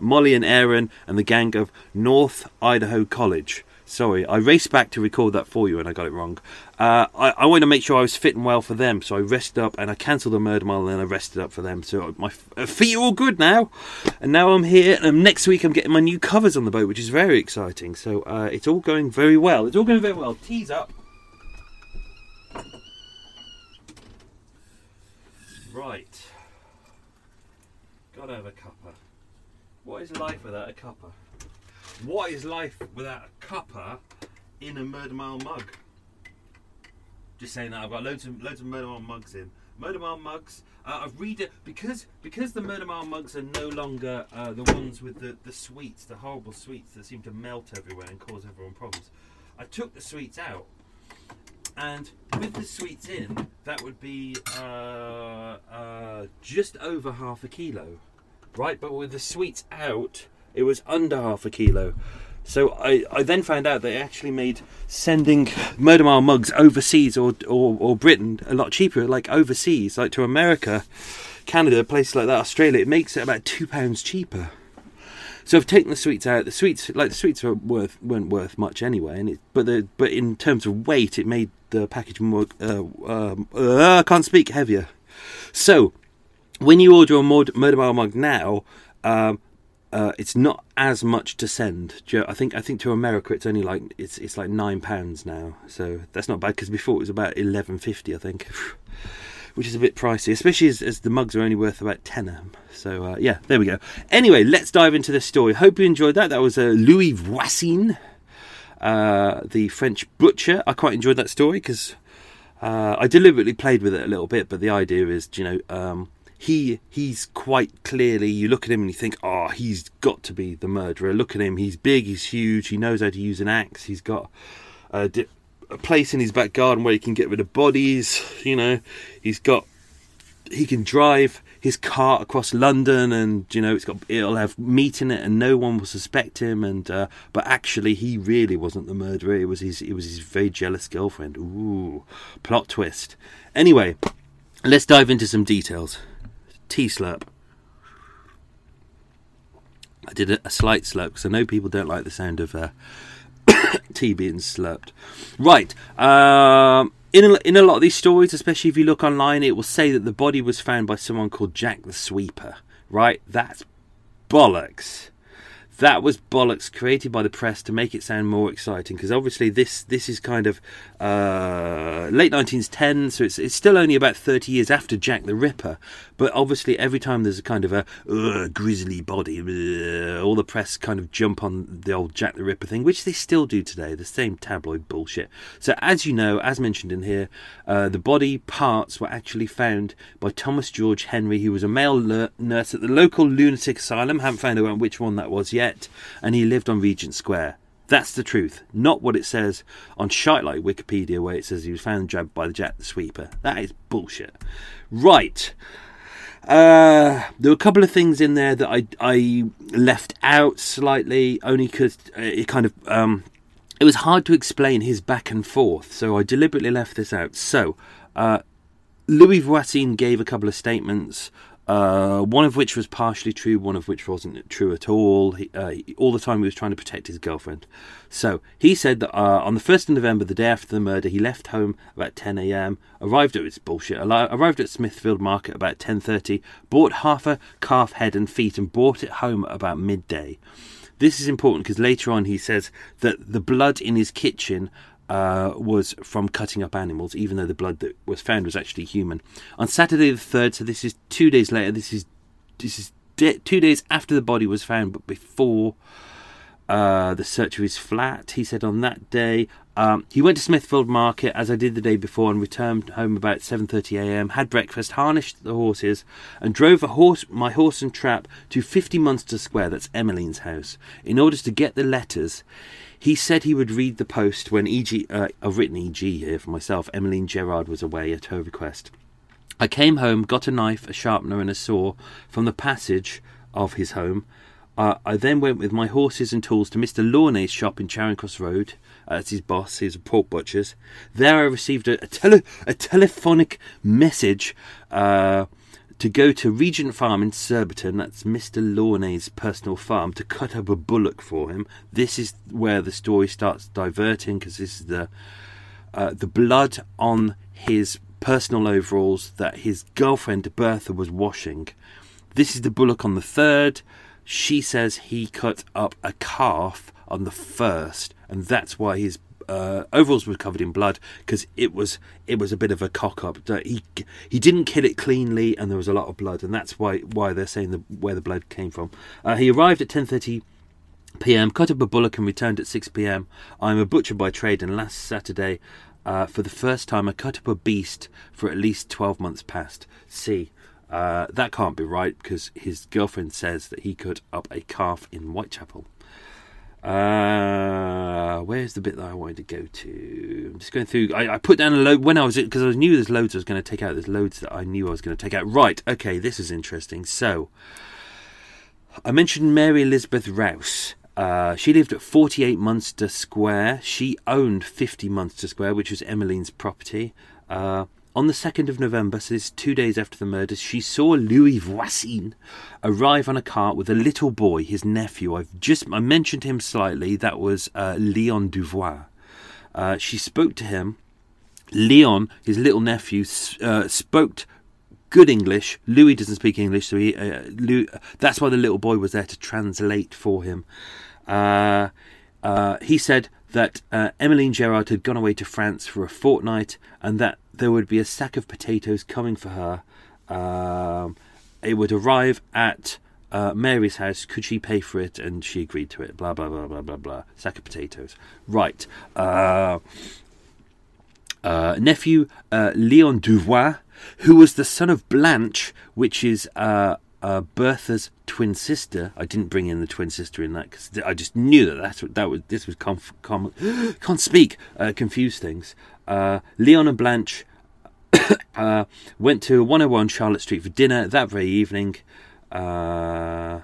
Molly and Aaron and the gang of North Idaho College. Sorry, I raced back to record that for you and I got it wrong. Uh, I, I wanted to make sure I was fit and well for them, so I rested up and I cancelled the murder mile and then I rested up for them. So my feet are all good now, and now I'm here. And next week I'm getting my new covers on the boat, which is very exciting. So uh, it's all going very well. It's all going very well. Tease up. Right. Gotta have a cuppa. What is life without a cuppa? What is life without a cuppa in a Murder Mile mug? Just saying that I've got loads of loads of Murder Mile mugs in. Murder Mile mugs. Uh, I've read it because because the Murder Mile mugs are no longer uh, the ones with the, the sweets, the horrible sweets that seem to melt everywhere and cause everyone problems. I took the sweets out, and with the sweets in, that would be uh, uh, just over half a kilo, right? But with the sweets out, it was under half a kilo. So I, I then found out they actually made sending Murder Mile mugs overseas or, or, or Britain a lot cheaper, like overseas, like to America, Canada, places like that, Australia. It makes it about two pounds cheaper. So I've taken the sweets out. The sweets, like the sweets, are worth weren't worth much anyway. And it, but the but in terms of weight, it made the package more. Uh, um, uh, I can't speak heavier. So when you order a Murder Mile mug now, um, uh, it's not as much to send. I think I think to America it's only like it's it's like nine pounds now, so that's not bad because before it was about eleven fifty, I think, which is a bit pricey, especially as, as the mugs are only worth about tenner. So uh, yeah, there we go. Anyway, let's dive into this story. Hope you enjoyed that. That was uh, Louis Voisin, uh, the French butcher. I quite enjoyed that story because uh, I deliberately played with it a little bit, but the idea is, you know. Um, he he's quite clearly you look at him and you think oh he's got to be the murderer look at him he's big he's huge he knows how to use an axe he's got a, a place in his back garden where he can get rid of bodies you know he's got he can drive his cart across London, and you know it's got it'll have meat in it, and no one will suspect him. And uh, but actually, he really wasn't the murderer. It was his it was his very jealous girlfriend. Ooh, plot twist. Anyway, let's dive into some details tea slurp. I did a, a slight slurp because I know people don't like the sound of uh, tea being slurped. Right. Um, in a, in a lot of these stories, especially if you look online, it will say that the body was found by someone called Jack the Sweeper. Right? That's bollocks. that was bollocks created by the press to make it sound more exciting because obviously this this is kind of uh, late 1910, so it's it's still only about 30 years after Jack the Ripper. But obviously, every time there's a kind of a "Ugh, grisly body, ugh," all the press kind of jump on the old Jack the Ripper thing, which they still do today. The same tabloid bullshit. So as you know, as mentioned in here, uh, the body parts were actually found by Thomas George Henry, who was a male le- nurse at the local lunatic asylum. Haven't found out which one that was yet, and he lived on Regent Square. That's the truth, not what it says on shite like Wikipedia, where it says he was found jabbed by the Jack the Sweeper. That is bullshit. Right. Uh, there were a couple of things in there that I I left out slightly, only because it kind of um, it was hard to explain his back and forth, so I deliberately left this out. So, uh, Louis Voisin gave a couple of statements, uh, one of which was partially true, one of which wasn't true at all. He, uh, he- all the time he was trying to protect his girlfriend. So he said that uh, on the 1st of November, the day after the murder, he left home about 10 a.m., arrived at, it's bullshit, arrived at Smithfield Market about 10.30, bought half a calf head and feet and brought it home at about midday. This is important because later on he says that the blood in his kitchen uh, was from cutting up animals, even though the blood that was found was actually human. On Saturday the third, so this is two days later. This is this is de- two days after the body was found, but before uh, the search of his flat. He said on that day um, he went to Smithfield Market as I did the day before and returned home about 7:30 a.m. Had breakfast, harnessed the horses, and drove a horse, my horse and trap to 50 Munster Square. That's Emmeline's house. In order to get the letters, he said he would read the post when E.G. Uh, I've written E.G. here for myself. Emmeline Gerard was away at her request. I came home, got a knife, a sharpener, and a saw from the passage of his home. Uh, I then went with my horses and tools to Mr. Launay's shop in Charing Cross Road. Uh, that's his boss, he's a pork butcher's. There I received a, a, tele- a telephonic message uh, to go to Regent Farm in Surbiton, that's Mr. Launay's personal farm, to cut up a bullock for him. This is where the story starts diverting because this is the uh, the blood on his personal overalls that his girlfriend Bertha was washing. This is the bullock on the third. She says he cut up a calf on the first, and that's why his uh, overalls were covered in blood because it was it was a bit of a cock up. He he didn't kill it cleanly, and there was a lot of blood, and that's why why they're saying the, where the blood came from. Uh, he arrived at ten thirty p.m., cut up a bullock and returned at 6 p.m. I'm a butcher by trade, and last Saturday, uh, for the first time, I cut up a beast for at least 12 months past. See, uh, that can't be right because his girlfriend says that he cut up a calf in Whitechapel. Uh, where's the bit that I wanted to go to? I'm just going through. I, I put down a load when I was because I knew there's loads I was going to take out. There's loads that I knew I was going to take out. Right, okay, this is interesting. So, I mentioned Mary Elizabeth Rouse. Uh, she lived at 48 Munster Square. She owned 50 Munster Square, which was Emmeline's property. Uh, on the 2nd of November, so this is two days after the murders, she saw Louis Voisin arrive on a cart with a little boy, his nephew. I've just I mentioned him slightly. That was uh, Leon Duvois. Uh, she spoke to him. Leon, his little nephew, uh, spoke good English. Louis doesn't speak English, so he, uh, that's why the little boy was there to translate for him. Uh, uh, he said that Emmeline Gerard had gone away to France for a fortnight and that there would be a sack of potatoes coming for her. Um, it would arrive at uh, Mary's house. Could she pay for it? And she agreed to it. Blah, blah, blah, blah, blah, blah. Sack of potatoes. Right. Uh, uh, nephew uh, Leon Duvois, who was the son of Blanche, which is uh, uh, Bertha's twin sister. I didn't bring in the twin sister in that because I just knew that that's what that was. This was conf- can't speak. Confuse things. Uh, Leon and Blanche uh, went to 101 Charlotte Street for dinner that very evening. Uh,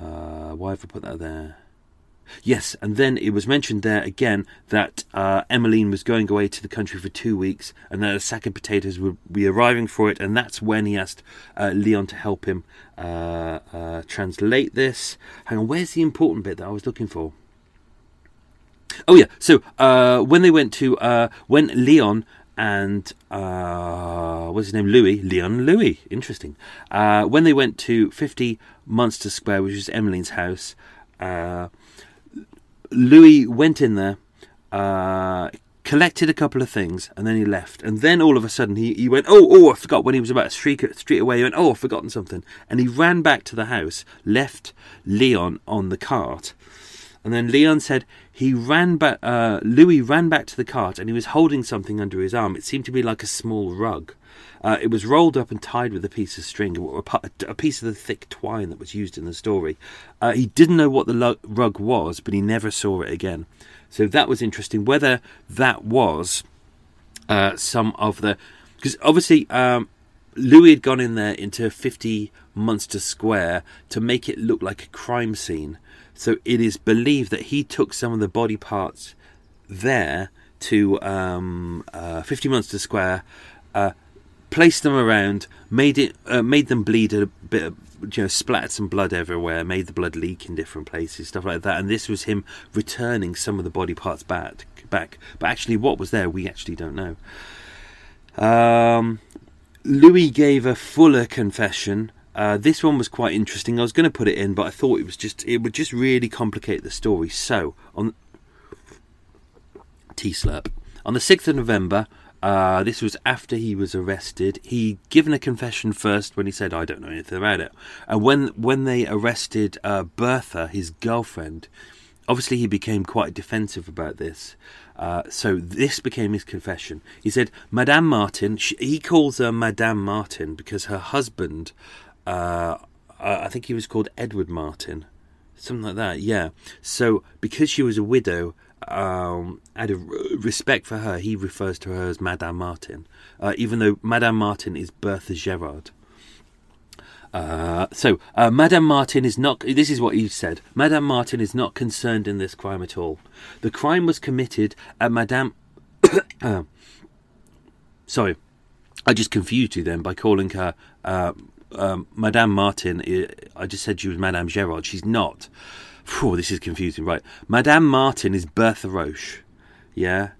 uh, why have I put that there? Yes, and then it was mentioned there again that uh, Emmeline was going away to the country for two weeks, and that a sack of potatoes would be arriving for it, and that's when he asked uh, Leon to help him translate this. Hang on, where's the important bit that I was looking for? Oh yeah, so uh, when they went to uh, when Leon and uh, what's his name? Louis, Leon Louis. Interesting. Uh, when they went to 50 Munster Square, which was Emmeline's house, uh, Louis went in there, uh, collected a couple of things, and then he left. And then all of a sudden, he, he went, Oh, oh, I forgot. When he was about to streak, street away, he went, Oh, I've forgotten something. And he ran back to the house, left Leon on the cart. And then Leon said he ran back. Uh, Louis ran back to the cart, and he was holding something under his arm. It seemed to be like a small rug. Uh, it was rolled up and tied with a piece of string, a, piece of the thick twine that was used in the story. Uh, he didn't know what the rug was, but he never saw it again. So that was interesting. Whether that was uh, some of the, because obviously um, Louis had gone in there into 50 Munster Square to make it look like a crime scene. So it is believed that he took some of the body parts there to um, uh, 50 Munster Square, uh, placed them around, made it, uh, made them bleed a bit, of, you know, splattered some blood everywhere, made the blood leak in different places, stuff like that. And this was him returning some of the body parts back. Back, but actually, what was there, we actually don't know. Um, Louis gave a fuller confession uh, this one was quite interesting. I was going to put it in, but I thought it was just it would just really complicate the story. So on tea slurp on the sixth of November. Uh, this was after he was arrested. He given a confession first when he said, "I don't know anything about it." And when when they arrested uh, Bertha, his girlfriend, obviously he became quite defensive about this. Uh, so this became his confession. He said, "Madame Martin." She, he calls her Madame Martin because her husband uh, I think he was called Edward Martin, something like that. Yeah. So because she was a widow, um, out of respect for her, he refers to her as Madame Martin, uh, even though Madame Martin is Bertha Gerard. Uh, so, uh, Madame Martin is not. This is what he said. Madame Martin is not concerned in this crime at all. The crime was committed at Madame. Sorry, I just confused you then by calling her uh, um, Madame Martin, I just said she was Madame Gerard. She's not. This is confusing, right? Madame Martin is Bertha Roche. Yeah?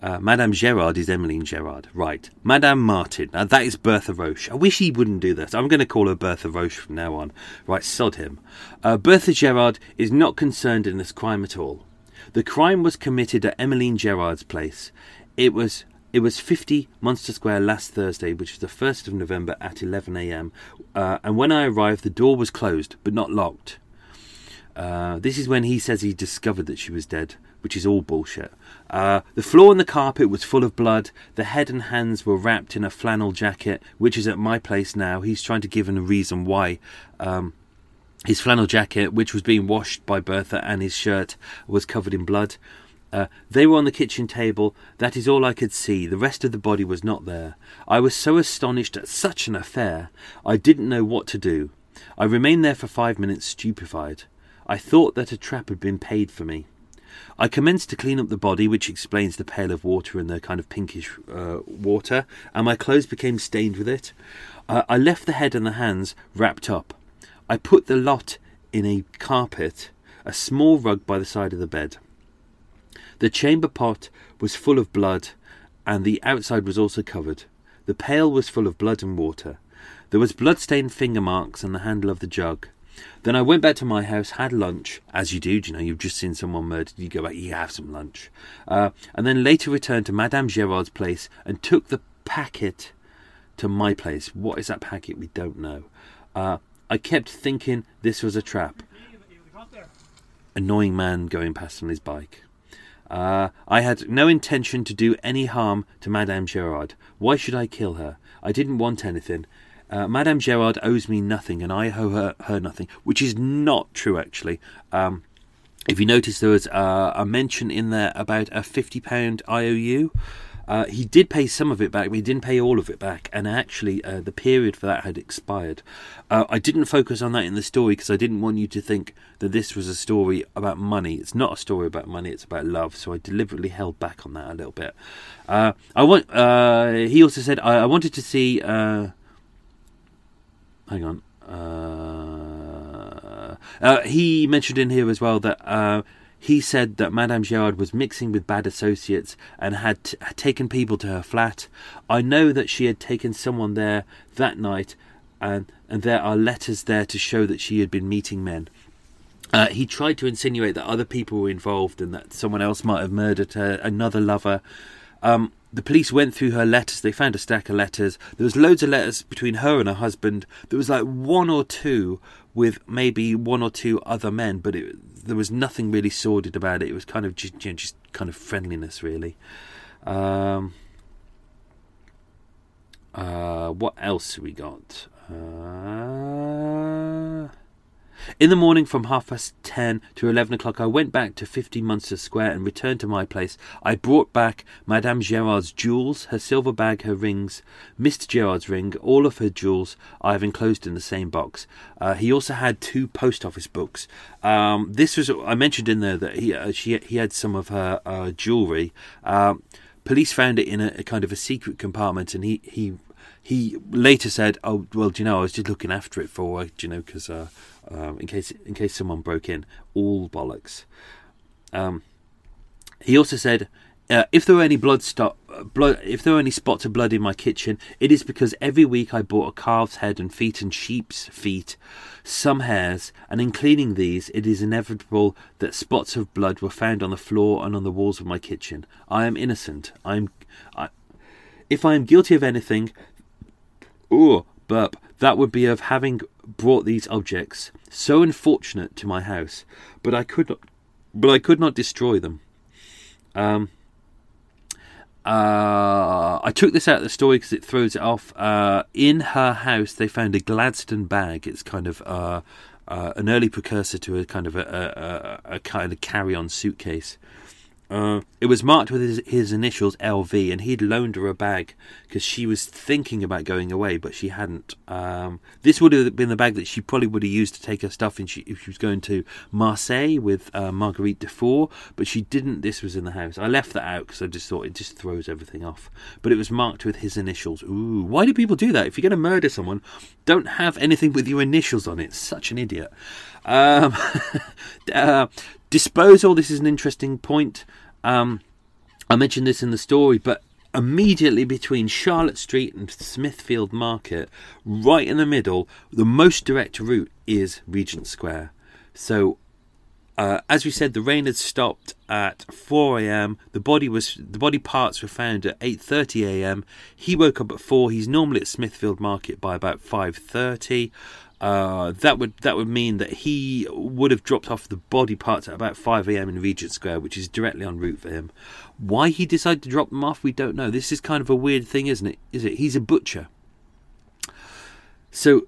Uh, Madame Gerard is Emmeline Gerard. Right. Madame Martin. Now that is Bertha Roche. I wish he wouldn't do this. I'm going to call her Bertha Roche from now on. Right, sod him. Uh, Bertha Gerard is not concerned in this crime at all. The crime was committed at Emmeline Gerard's place. It was it was 50 Munster Square last Thursday, which was the 1st of November at 11am, uh, and when I arrived, the door was closed, but not locked. Uh, this is when he says he discovered that she was dead, which is all bullshit. Uh, the floor and the carpet was full of blood. The head and hands were wrapped in a flannel jacket, which is at my place now. He's trying to give a reason why. Um, his flannel jacket, which was being washed by Bertha, and his shirt was covered in blood. Uh, they were on the kitchen table. That is all I could see. The rest of the body was not there. I was so astonished at such an affair, I didn't know what to do. I remained there for five minutes, stupefied. I thought that a trap had been paid for me. I commenced to clean up the body, which explains the pail of water and the kind of pinkish uh, water, and my clothes became stained with it. Uh, I left the head and the hands wrapped up. I put the lot in a carpet, a small rug by the side of the bed. The chamber pot was full of blood, and the outside was also covered. The pail was full of blood and water. There was blood-stained finger marks on the handle of the jug. Then I went back to my house, had lunch, as you do. You know, you've just seen someone murdered. You go back, you have some lunch, uh, and then later returned to Madame Gerard's place and took the packet to my place. What is that packet? We don't know. Uh, I kept thinking this was a trap. Annoying man going past on his bike. Uh, I had no intention to do any harm to Madame Gerard. Why should I kill her? I didn't want anything. Uh, Madame Gerard owes me nothing, and I owe her, her nothing, which is not true, actually. Um, if you notice, there was uh, a mention in there about a £50 IOU. Uh, he did pay some of it back, but he didn't pay all of it back, and actually, uh, the period for that had expired. Uh, I didn't focus on that in the story because I didn't want you to think that this was a story about money. It's not a story about money; it's about love. So I deliberately held back on that a little bit. Uh, I want. Uh, he also said I, I, wanted to see. Uh, hang on. he mentioned in here as well that he said that Madame Gerard was mixing with bad associates and had, t- had taken people to her flat. I know that she had taken someone there that night, and, and there are letters there to show that she had been meeting men. Uh, he tried to insinuate that other people were involved and that someone else might have murdered her, another lover. Um, the police went through her letters. They found a stack of letters. There was loads of letters between her and her husband. There was like one or two with maybe one or two other men, but it, there was nothing really sordid about it. It was kind of just, you know, just kind of friendliness, really. Um, uh, what else we got? Uh, in the morning from half past ten to eleven o'clock, I went back to 50 Munster Square and returned to my place. I brought back Madame Gerard's jewels, her silver bag, her rings, Mr. Gerard's ring, all of her jewels I have enclosed in the same box. Uh, he also had two post office books. Um, this was I mentioned in there that he uh, she, he had some of her uh, jewellery. Um, police found it in a, a kind of a secret compartment, and he he he later said, "Oh well, do you know, I was just looking after it for, you know, because uh, um, in case in case someone broke in. All bollocks." Um, he also said, uh, "If there were any blood stop, blood, if there were any spots of blood in my kitchen, it is because every week I bought a calf's head and feet and sheep's feet, some hairs, and in cleaning these, it is inevitable that spots of blood were found on the floor and on the walls of my kitchen. I am innocent. I am." I, if I am guilty of anything, Ooh, burp. That would be of having brought these objects, so unfortunate, to my house, but I could not, but I could not destroy them. Um, uh, I took this out of the story because it throws it off. Uh, in her house, they found a Gladstone bag. It's kind of uh, uh an early precursor to a kind of a, a, a kind of carry-on suitcase. Uh, it was marked with his, his, initials LV, and he'd loaned her a bag because she was thinking about going away, but she hadn't. Um, this would have been the bag that she probably would have used to take her stuff if she, if she was going to Marseille with uh, Marguerite Dufour, but she didn't. This was in the house. I left that out because I just thought it just throws everything off. But it was marked with his initials. Ooh, why do people do that? If you're going to murder someone, don't have anything with your initials on it. Such an idiot. Um, uh, disposal. This is an interesting point. Um, I mentioned this in the story, but immediately between Charlotte Street and Smithfield Market, right in the middle, the most direct route is Regent Square. So, uh, as we said, the rain had stopped at 4 a.m. The body was the body parts were found at 8:30 a.m. He woke up at four. He's normally at Smithfield Market by about 5:30. Uh, that would that would mean that he would have dropped off the body parts at about 5 a.m. in Regent Square, which is directly en route for him. Why he decided to drop them off, we don't know. This is kind of a weird thing, isn't it? Is it? He's a butcher, so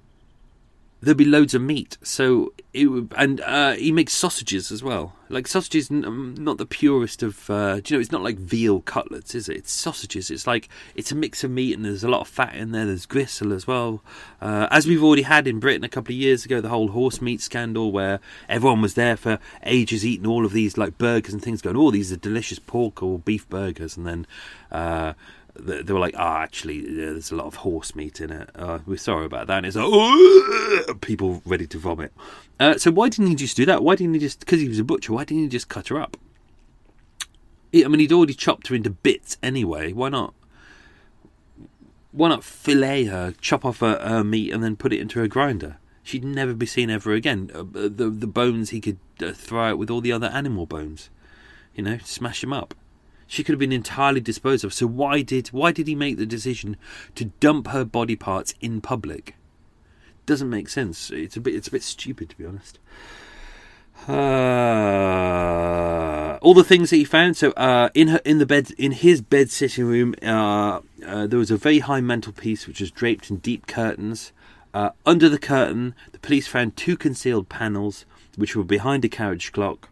there'll be loads of meat. So it and uh, he makes sausages as well. Like sausages, um, not the purest of. Uh, do you know? It's not like veal cutlets, is it? It's sausages. It's like it's a mix of meat and there's a lot of fat in there. There's gristle as well, uh, as we've already had in Britain a couple of years ago. The whole horse meat scandal, where everyone was there for ages eating all of these like burgers and things, going, "Oh, these are delicious pork or beef burgers," and then uh, they were like, "Ah, oh, actually, there's a lot of horse meat in it. Uh, we're sorry about that." And it's like, oh, people ready to vomit. Uh, so why didn't he just do that? Why didn't he just? Because he was a butcher. Why didn't he just cut her up? I mean, he'd already chopped her into bits anyway. Why not? Why not fillet her, chop off her, her meat, and then put it into a grinder? She'd never be seen ever again. Uh, the the bones he could uh, throw out with all the other animal bones, you know, smash them up. She could have been entirely disposed of. So why did why did he make the decision to dump her body parts in public? Doesn't make sense. It's a bit it's a bit stupid to be honest. Uh, all the things that he found. So uh, in her in the bed in his bed sitting room, uh, uh there was a very high mantelpiece which was draped in deep curtains. Uh, under the curtain, the police found two concealed panels which were behind a carriage clock.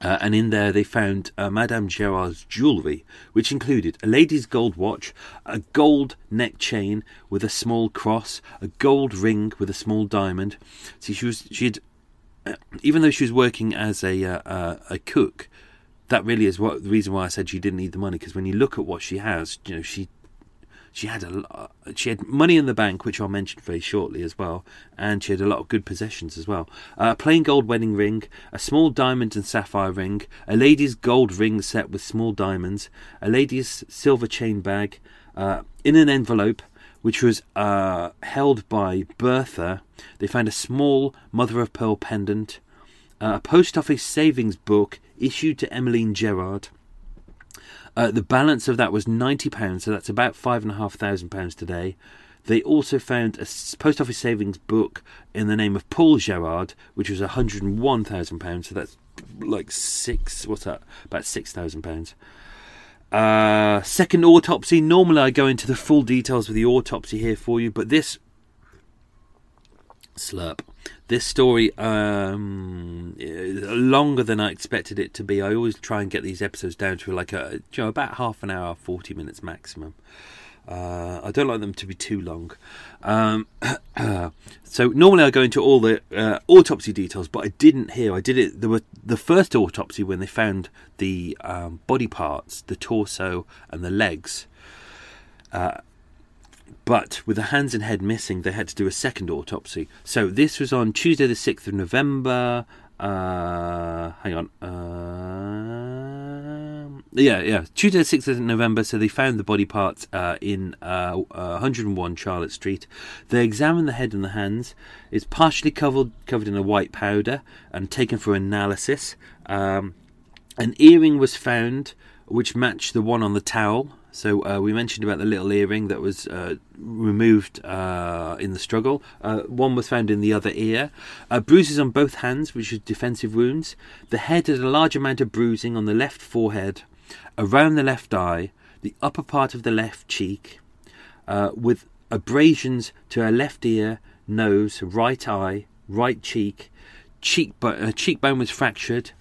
Uh, and in there they found uh, Madame Gerard's jewellery, which included a lady's gold watch, a gold neck chain with a small cross, a gold ring with a small diamond. See, she was she had, uh, even though she was working as a uh, uh, a cook, that really is what the reason why I said she didn't need the money because when you look at what she has, you know, she she had a lo- she had money in the bank, which I'll mention very shortly as well, and she had a lot of good possessions as well. Uh, a plain gold wedding ring, a small diamond and sapphire ring, a lady's gold ring set with small diamonds, a lady's silver chain bag, uh, in an envelope which was uh, held by Bertha. They found a small mother of pearl pendant, uh, a post office savings book issued to Emmeline Gerard. Uh, the balance of that was ninety pounds, so that's about five and a half thousand pounds today. They also found a post office savings book in the name of Paul Gerard, which was hundred and one thousand pounds. So that's like six. What's that? About six thousand pounds. Uh, second autopsy. Normally, I go into the full details of the autopsy here for you, but this slurp. This story um longer than I expected it to be. I always try and get these episodes down to like a you know about half an hour, forty minutes maximum. Uh, I don't like them to be too long. Um, so normally I go into all the uh, autopsy details, but I didn't here. I did it. There were the first autopsy when they found the um, body parts, the torso and the legs. Uh, but with the hands and head missing, they had to do a second autopsy. So this was on Tuesday, the sixth of November. Uh, hang on. Um yeah, yeah. Tuesday, the sixth of November. So they found the body parts uh, in uh, uh, 101 Charlotte Street. They examined the head and the hands. It's partially covered covered in a white powder and taken for analysis. Um, an earring was found which matched the one on the towel. So uh, we mentioned about the little earring that was uh, removed uh, in the struggle. Uh, one was found in the other ear. Uh, bruises on both hands, which was defensive wounds. The head had a large amount of bruising on the left forehead, around the left eye, the upper part of the left cheek, uh, with abrasions to her left ear, nose, right eye, right cheek. Cheekbone, cheekbone was fractured.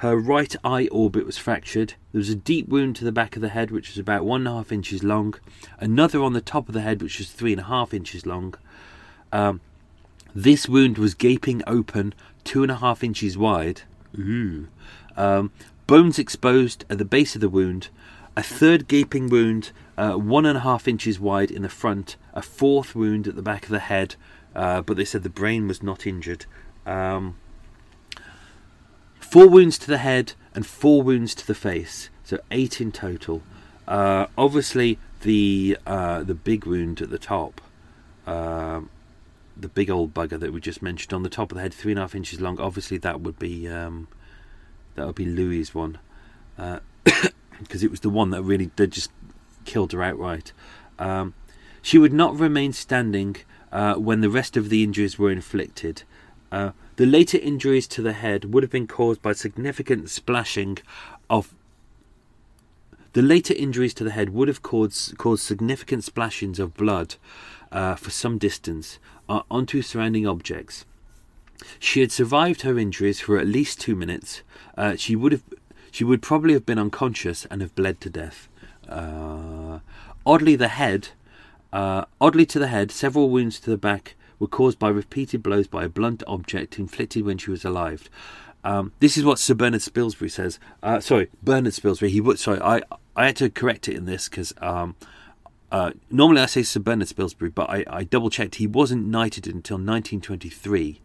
Her right eye orbit was fractured. There was a deep wound to the back of the head, which was about one and a half inches long. Another on the top of the head, which was three and a half inches long. Um, this wound was gaping open, two and a half inches wide. Ooh. Um, bones exposed at the base of the wound. A third gaping wound, uh, one and a half inches wide in the front. A fourth wound at the back of the head, uh, but they said the brain was not injured. Um, four wounds to the head and four wounds to the face, so eight in total. Uh, obviously, the uh, the big wound at the top, um, the big old bugger that we just mentioned on the top of the head, three and a half inches long. Obviously, that would be um, that would be Louis's one, because it was the one that really did just killed her outright. Um, she would not remain standing uh, when the rest of the injuries were inflicted. The later injuries to the head would have been caused by significant splashing of. The later injuries to the head would have caused, caused significant splashings of blood uh, for some distance uh, onto surrounding objects. She had survived her injuries for at least two minutes. Uh, she would have, she would probably have been unconscious and have bled to death. Uh, oddly, the head, uh, oddly to the head, several wounds to the back were caused by repeated blows by a blunt object inflicted when she was alive. Um, this is what Sir Bernard Spilsbury says. Uh, sorry, Bernard Spilsbury. He would. Sorry, I I had to correct it in this because um, uh, normally I say Sir Bernard Spilsbury, but I, I double checked. He wasn't knighted until 1923.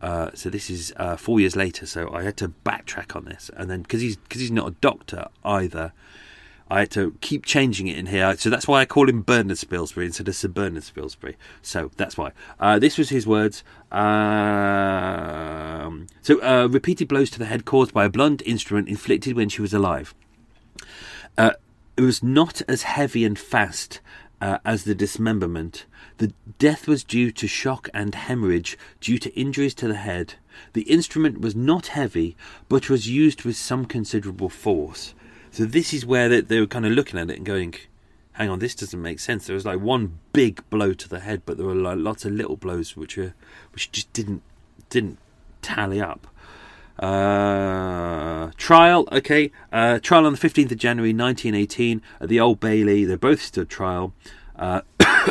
Uh, so this is uh, four years later. So I had to backtrack on this, and then because he's because he's not a doctor either, I had to keep changing it in here. So that's why I call him Bernard Spilsbury instead of Sir Bernard Spilsbury. So that's why. Uh, this was his words. Um, so uh, repeated blows to the head caused by a blunt instrument inflicted when she was alive. Uh, it was not as heavy and fast uh, as the dismemberment. The death was due to shock and hemorrhage due to injuries to the head. The instrument was not heavy, but was used with some considerable force. So this is where they, they were kind of looking at it and going, "Hang on, this doesn't make sense." There was like one big blow to the head, but there were like lots of little blows which were which just didn't didn't tally up. Uh, trial, okay. Uh, trial on the 15th of January 1918 at the Old Bailey. They both stood trial. Uh,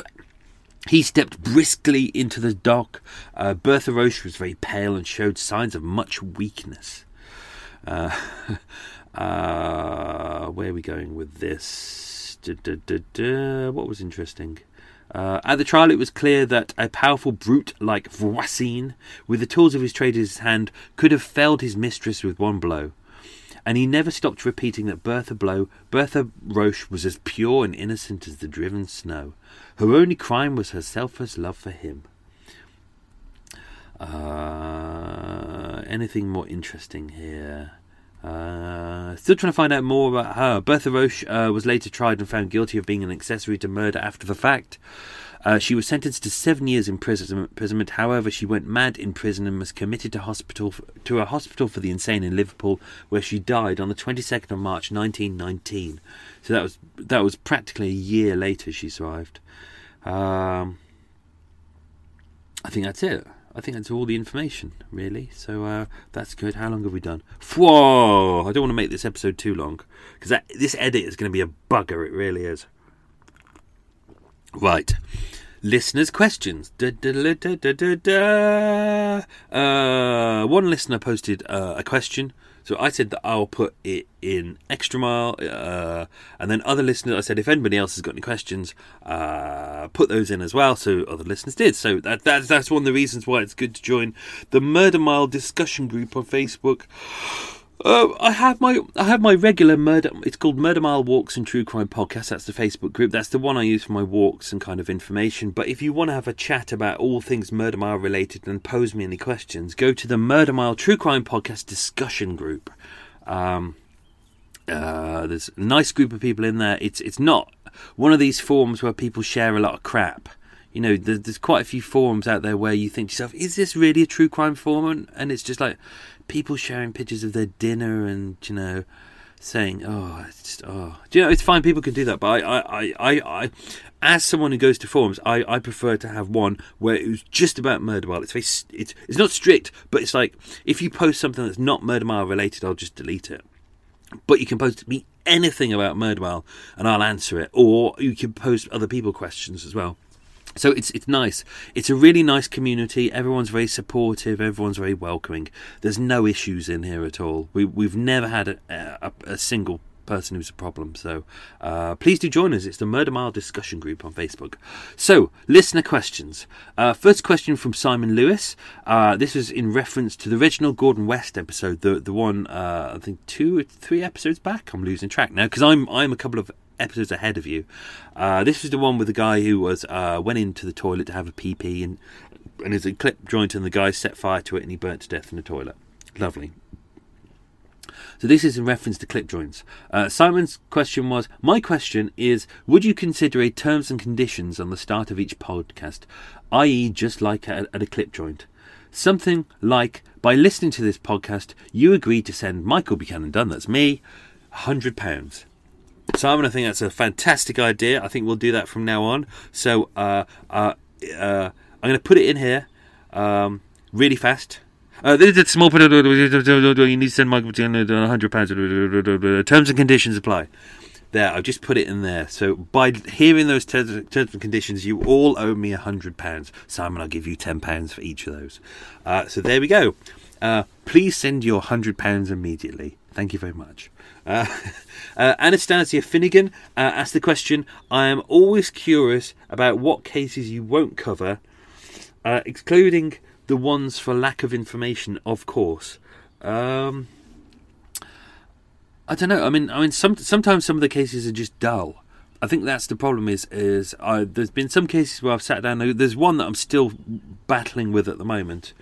he stepped briskly into the dock. Uh, Bertha Roche was very pale and showed signs of much weakness. Uh, where are we going with this? duh, duh, duh. What was interesting? Uh, at the trial, it was clear that a powerful brute like Voisin, with the tools of his trade in his hand, could have felled his mistress with one blow. And he never stopped repeating that Bertha Blow, Bertha Roche, was as pure and innocent as the driven snow. Her only crime was her selfless love for him. Uh, anything more interesting here? Uh, still trying to find out more about her. Bertha Roche uh, was later tried and found guilty of being an accessory to murder after the fact. Uh, she was sentenced to seven years imprisonment. However, she went mad in prison and was committed to hospital to a hospital for the insane in Liverpool, where she died on the 22nd of March 1919. So that was that was practically a year later she survived. Um, I think that's it. I think that's all the information, really. So uh, that's good. How long have we done? Whoa! I don't want to make this episode too long because this edit is going to be a bugger. It really is. Right. Listeners' questions. Da, da, da, uh, one listener posted uh, a question so I said that I'll put it in extra mile, uh, and then other listeners, I said if anybody else has got any questions, uh, put those in as well. So other listeners did. So that, that's that's one of the reasons why it's good to join the Murder Mile discussion group on Facebook. Uh, I have my I have my regular murder. It's called Murder Mile Walks and True Crime Podcast. That's the Facebook group. That's the one I use for my walks and kind of information. But if you want to have a chat about all things Murder Mile related and pose me any questions, go to the Murder Mile True Crime Podcast discussion group. Um, uh, there's a nice group of people in there. It's it's not one of these forums where people share a lot of crap you know, there's, there's, quite a few forums out there where you think to yourself, is this really a true crime forum? And it's just like, people sharing pictures of their dinner and you know saying, "Oh, it's just oh." You know it's fine? People can do that, but I, I, I, I, as someone who goes to forums, I, I prefer to have one where it was just about murder mile. It's very, it's, it's not strict, but it's like if you post something that's not murder mile related, I'll just delete it. But you can post me anything about murder mile, and I'll answer it, or you can post other people questions as well. So it's it's nice. It's a really nice community. Everyone's very supportive. Everyone's very welcoming. There's no issues in here at all. We we've never had a, a, a single person who's a problem. So uh, please do join us. It's the Murder Mile discussion group on Facebook. So listener questions. Uh, first question from Simon Lewis. Uh, this is in reference to the Reginald Gordon West episode, the the one uh, I think two or three episodes back. I'm losing track now because I'm I'm a couple of episodes ahead of you. Uh, this is the one with the guy who was uh, went into the toilet to have a pee pee and and there's a clip joint and the guy set fire to it and he burnt to death in the toilet. Lovely. So this is in reference to clip joints. Uh, Simon's question was, my question is, would you consider a terms and conditions on the start of each podcast, i.e., just like at, at a clip joint? Something like, by listening to this podcast, you agree to send Michael Buchanan Dunne, that's me, £100. Simon, I think that's a fantastic idea. I think we'll do that from now on. So uh, uh, uh, I'm going to put it in here um, really fast. Uh, this is a small. You need to send Michael to hundred pounds. Terms and conditions apply. There, I've just put it in there. So by hearing those terms, terms and conditions, you all owe me a hundred pounds. Simon, I'll give you ten pounds for each of those. Uh, so there we go. Uh, please send your hundred pounds immediately. Thank you very much. Uh, uh, Anastasia Finnegan uh, asked the question I am always curious about what cases you won't cover, uh, excluding the ones for lack of information, of course. Um, I don't know. I mean, I mean, some, sometimes some of the cases are just dull. I think that's the problem. Is is I, there's been some cases where I've sat down. There's one that I'm still battling with at the moment,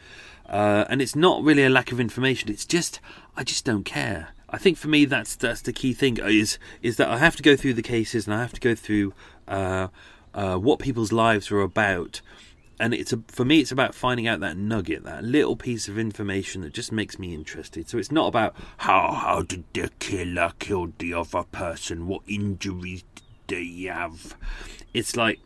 uh, and it's not really a lack of information. It's just I just don't care. I think for me that's that's the key thing is is that I have to go through the cases and I have to go through uh, uh, what people's lives are about, and it's a, for me it's about finding out that nugget, that little piece of information that just makes me interested. So it's not about how how did the killer kill the other person, what injuries did they have. It's like,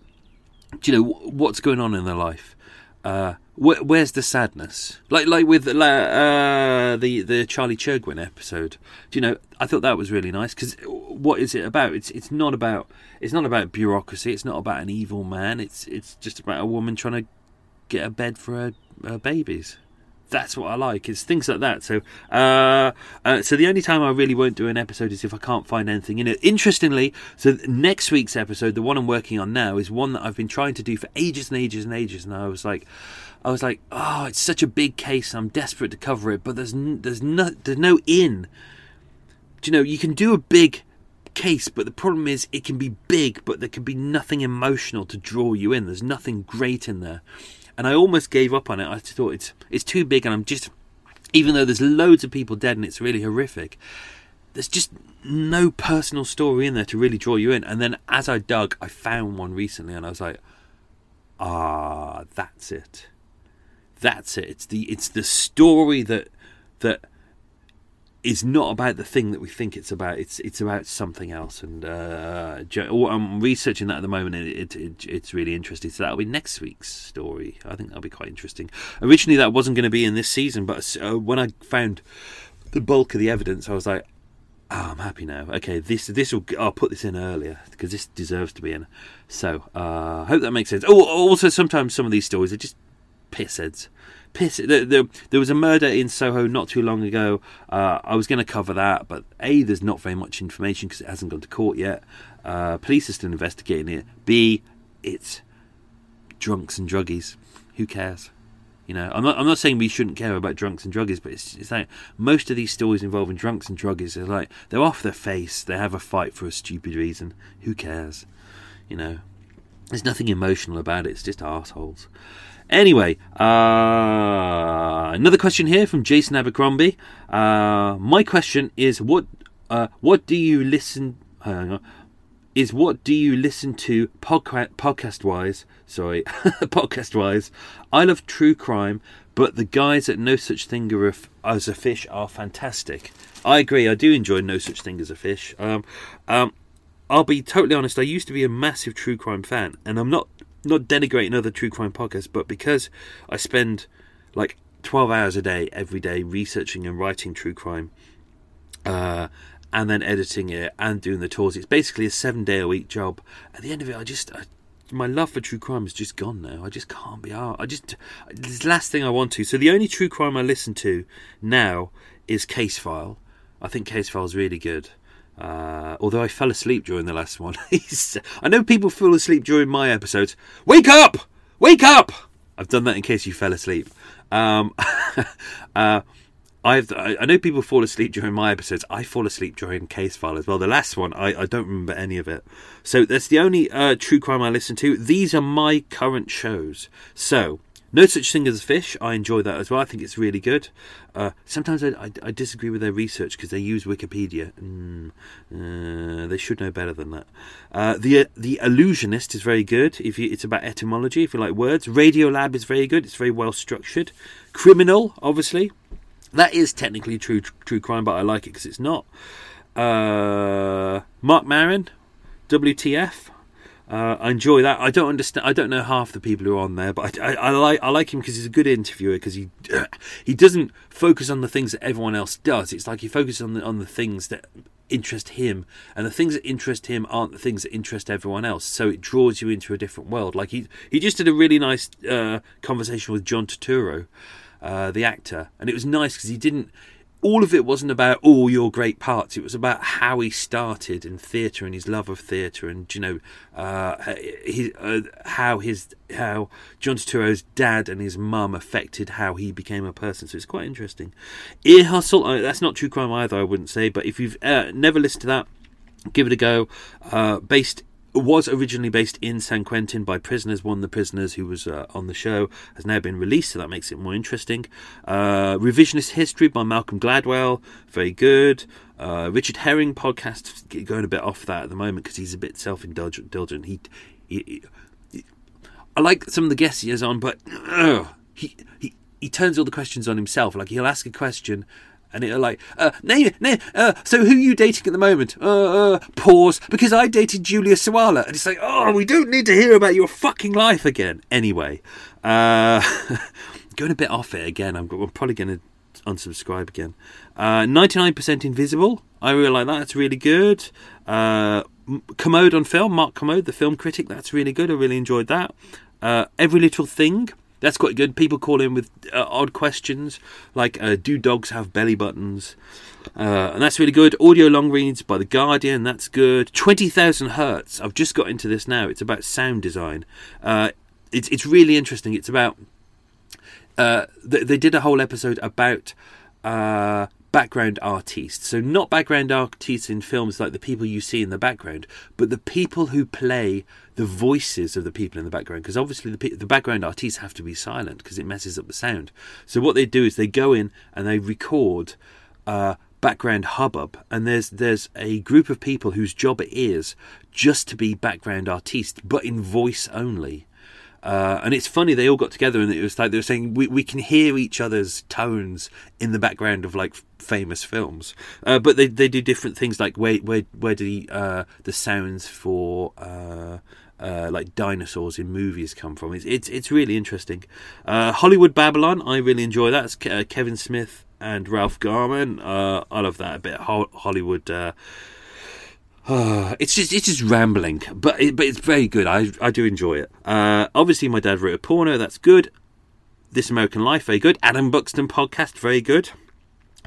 do you know what's going on in their life? Uh, wh- where's the sadness? Like like with uh, the the Charlie Chergwin episode. Do you know? I thought that was really nice because what is it about? It's it's not about it's not about bureaucracy. It's not about an evil man. It's it's just about a woman trying to get a bed for her, her babies. That's what I like. It's things like that. So, uh, uh, so the only time I really won't do an episode is if I can't find anything in it. Interestingly, so next week's episode, the one I'm working on now, is one that I've been trying to do for ages and ages and ages, and I was like. I was like, oh, it's such a big case. I'm desperate to cover it, but there's n- there's no there's no in. Do you know you can do a big case, but the problem is it can be big, but there can be nothing emotional to draw you in. There's nothing great in there, and I almost gave up on it. I thought it's it's too big, and I'm just even though there's loads of people dead and it's really horrific. There's just no personal story in there to really draw you in. And then as I dug, I found one recently, and I was like, ah, that's it that's it. It's the it's the story that that is not about the thing that we think it's about. It's it's about something else. And uh, I'm researching that at the moment, and it, it, it's really interesting. So that'll be next week's story. I think that'll be quite interesting. Originally, that wasn't going to be in this season, but uh, when I found the bulk of the evidence, I was like. Oh, I'm happy now. Okay, this this will. I'll put this in earlier because this deserves to be in. So, uh, hope that makes sense. Oh, also sometimes some of these stories are just pissheads. Piss. The, the, there was a murder in Soho not too long ago. Uh, I was going to cover that, but A, there's not very much information because it hasn't gone to court yet. Uh, police are still investigating it. B, it's drunks and druggies. Who cares? You know, I'm not. I'm not saying we shouldn't care about drunks and druggies, but it's, it's like most of these stories involving drunks and druggies are like they're off their face. They have a fight for a stupid reason. Who cares? You know, there's nothing emotional about it. It's just assholes. Anyway, uh, another question here from Jason Abercrombie. Uh, my question is what uh, what do you listen is what do you listen to podcast podcast wise? Sorry, podcast wise. I love true crime, but the guys at No Such Thing as a Fish are fantastic. I agree. I do enjoy No Such Thing as a Fish. Um, um, I'll be totally honest. I used to be a massive true crime fan, and I'm not not denigrating other true crime podcasts, but because I spend like 12 hours a day every day researching and writing true crime, uh, and then editing it and doing the tours, it's basically a seven day a week job. At the end of it, I just. I, my love for true crime is just gone now. I just can't be out. I just the last thing I want to. So the only true crime I listen to now is Case File. I think Case File is really good. Uh, although I fell asleep during the last one. I know people fall asleep during my episodes. Wake up! Wake up! I've done that in case you fell asleep. Um, uh, I've, I know people fall asleep during my episodes. I fall asleep during Case File as well. The last one, I, I don't remember any of it. So that's the only uh, true crime I listen to. These are my current shows. So no Such Thing as a Fish, I enjoy that as well. I think it's really good. Uh, sometimes I, I, I, disagree with their research because they use Wikipedia. Mm, uh, they should know better than that. Uh, the The Allusionist is very good. If you, It's about etymology, if you like words. Radiolab is very good. It's very well structured. Criminal, obviously. That is technically true true crime, but I like it because it's not. Uh, Marc Maron, WTF. Uh, I enjoy that. I don't understand. I don't know half the people who are on there, but I, I, I like I like him because he's a good interviewer. Because he he doesn't focus on the things that everyone else does. It's like he focuses on the on the things that interest him, and the things that interest him aren't the things that interest everyone else. So it draws you into a different world. Like he he just did a really nice uh, conversation with John Turturro, uh, the actor, and it was nice because he didn't all of it wasn't about all your great parts. It was about how he started in theatre and his love of theatre, and you know, uh, uh, how his how John Turturro's dad and his mum affected how he became a person. So it's quite interesting. Ear Hustle. Uh, that's not true crime either. I wouldn't say, but if you've uh, never listened to that, give it a go. Uh, based was originally based in San Quentin by prisoners. One of the prisoners who was uh, on the show has now been released, so that makes it more interesting. Uh, Revisionist History by Malcolm Gladwell, very good. Uh, Richard Herring podcast, going a bit off that at the moment because he's a bit self indulgent. He, he, he, I like some of the guests he has on, but he, he he turns all the questions on himself. Like he'll ask a question and it'll like, uh, name, name, uh, so who are you dating at the moment? Uh, uh, pause, because I dated Julia Sawalha. And it's like, oh, we don't need to hear about your fucking life again. Anyway, uh, going a bit off it again. I'm, I'm probably going to unsubscribe again. Uh, 99% Invisible. I really like that. It's really good. Uh, Kermode on film. Mark Kermode, the film critic. That's really good. I really enjoyed that. Uh, Every Little Thing that's quite good. People call in with uh, odd questions like, uh, "Do dogs have belly buttons?" Uh, and that's really good. Audio long reads by the Guardian. That's good. Twenty thousand hertz. I've just got into this now. It's about sound design. Uh, it's it's really interesting. It's about uh, they, they did a whole episode about uh, background artists. So not background artists in films like the people you see in the background, but the people who play the voices of the people in the background. Because obviously the the background artists have to be silent because it messes up the sound. So what they do is they go in and they record. Uh, background hubbub and there's there's a group of people whose job it is just to be background artists but in voice only uh, and it's funny they all got together and it was like they were saying we, we can hear each other's tones in the background of like famous films uh, but they, they do different things like where where where do the, uh, the sounds for uh, uh, like dinosaurs in movies come from it's it's, it's really interesting uh, Hollywood Babble-On I really enjoy that it's Kevin Smith and Ralph Garman I love that a bit Hollywood it's just it's just rambling, but it, but it's very good. I I do enjoy it. Uh, obviously, my dad wrote a porno. That's good. This American Life, very good. Adam Buxton podcast, very good.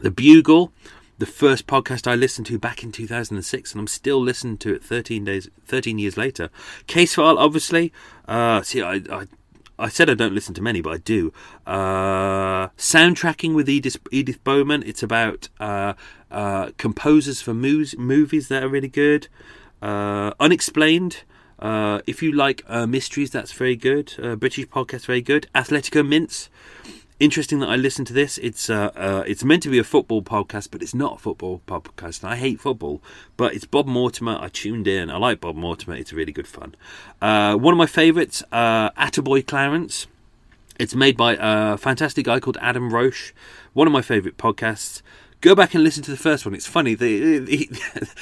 The Bugle, the first podcast I listened to back in 2006, and I'm still listening to it 13 days, 13 years later. Case File, obviously. Uh, see, I, I I said I don't listen to many, but I do. Uh, soundtracking with Edith, Edith Bowman. It's about uh, uh, composers for movies, movies that are really good. Uh, Unexplained. Uh, if you like mysteries, that's very good. British podcast, very good. Athletico Mince interesting that I listened to this. It's uh, uh, it's meant to be a football podcast, but it's not a football podcast. I hate football, but it's Bob Mortimer. I tuned in. I like Bob Mortimer. It's really good fun. Uh, one of my favourites, uh, Attaboy Clarence. It's made by a fantastic guy called Adam Roche. One of my favourite podcasts. Go back and listen to the first one. It's funny. The the,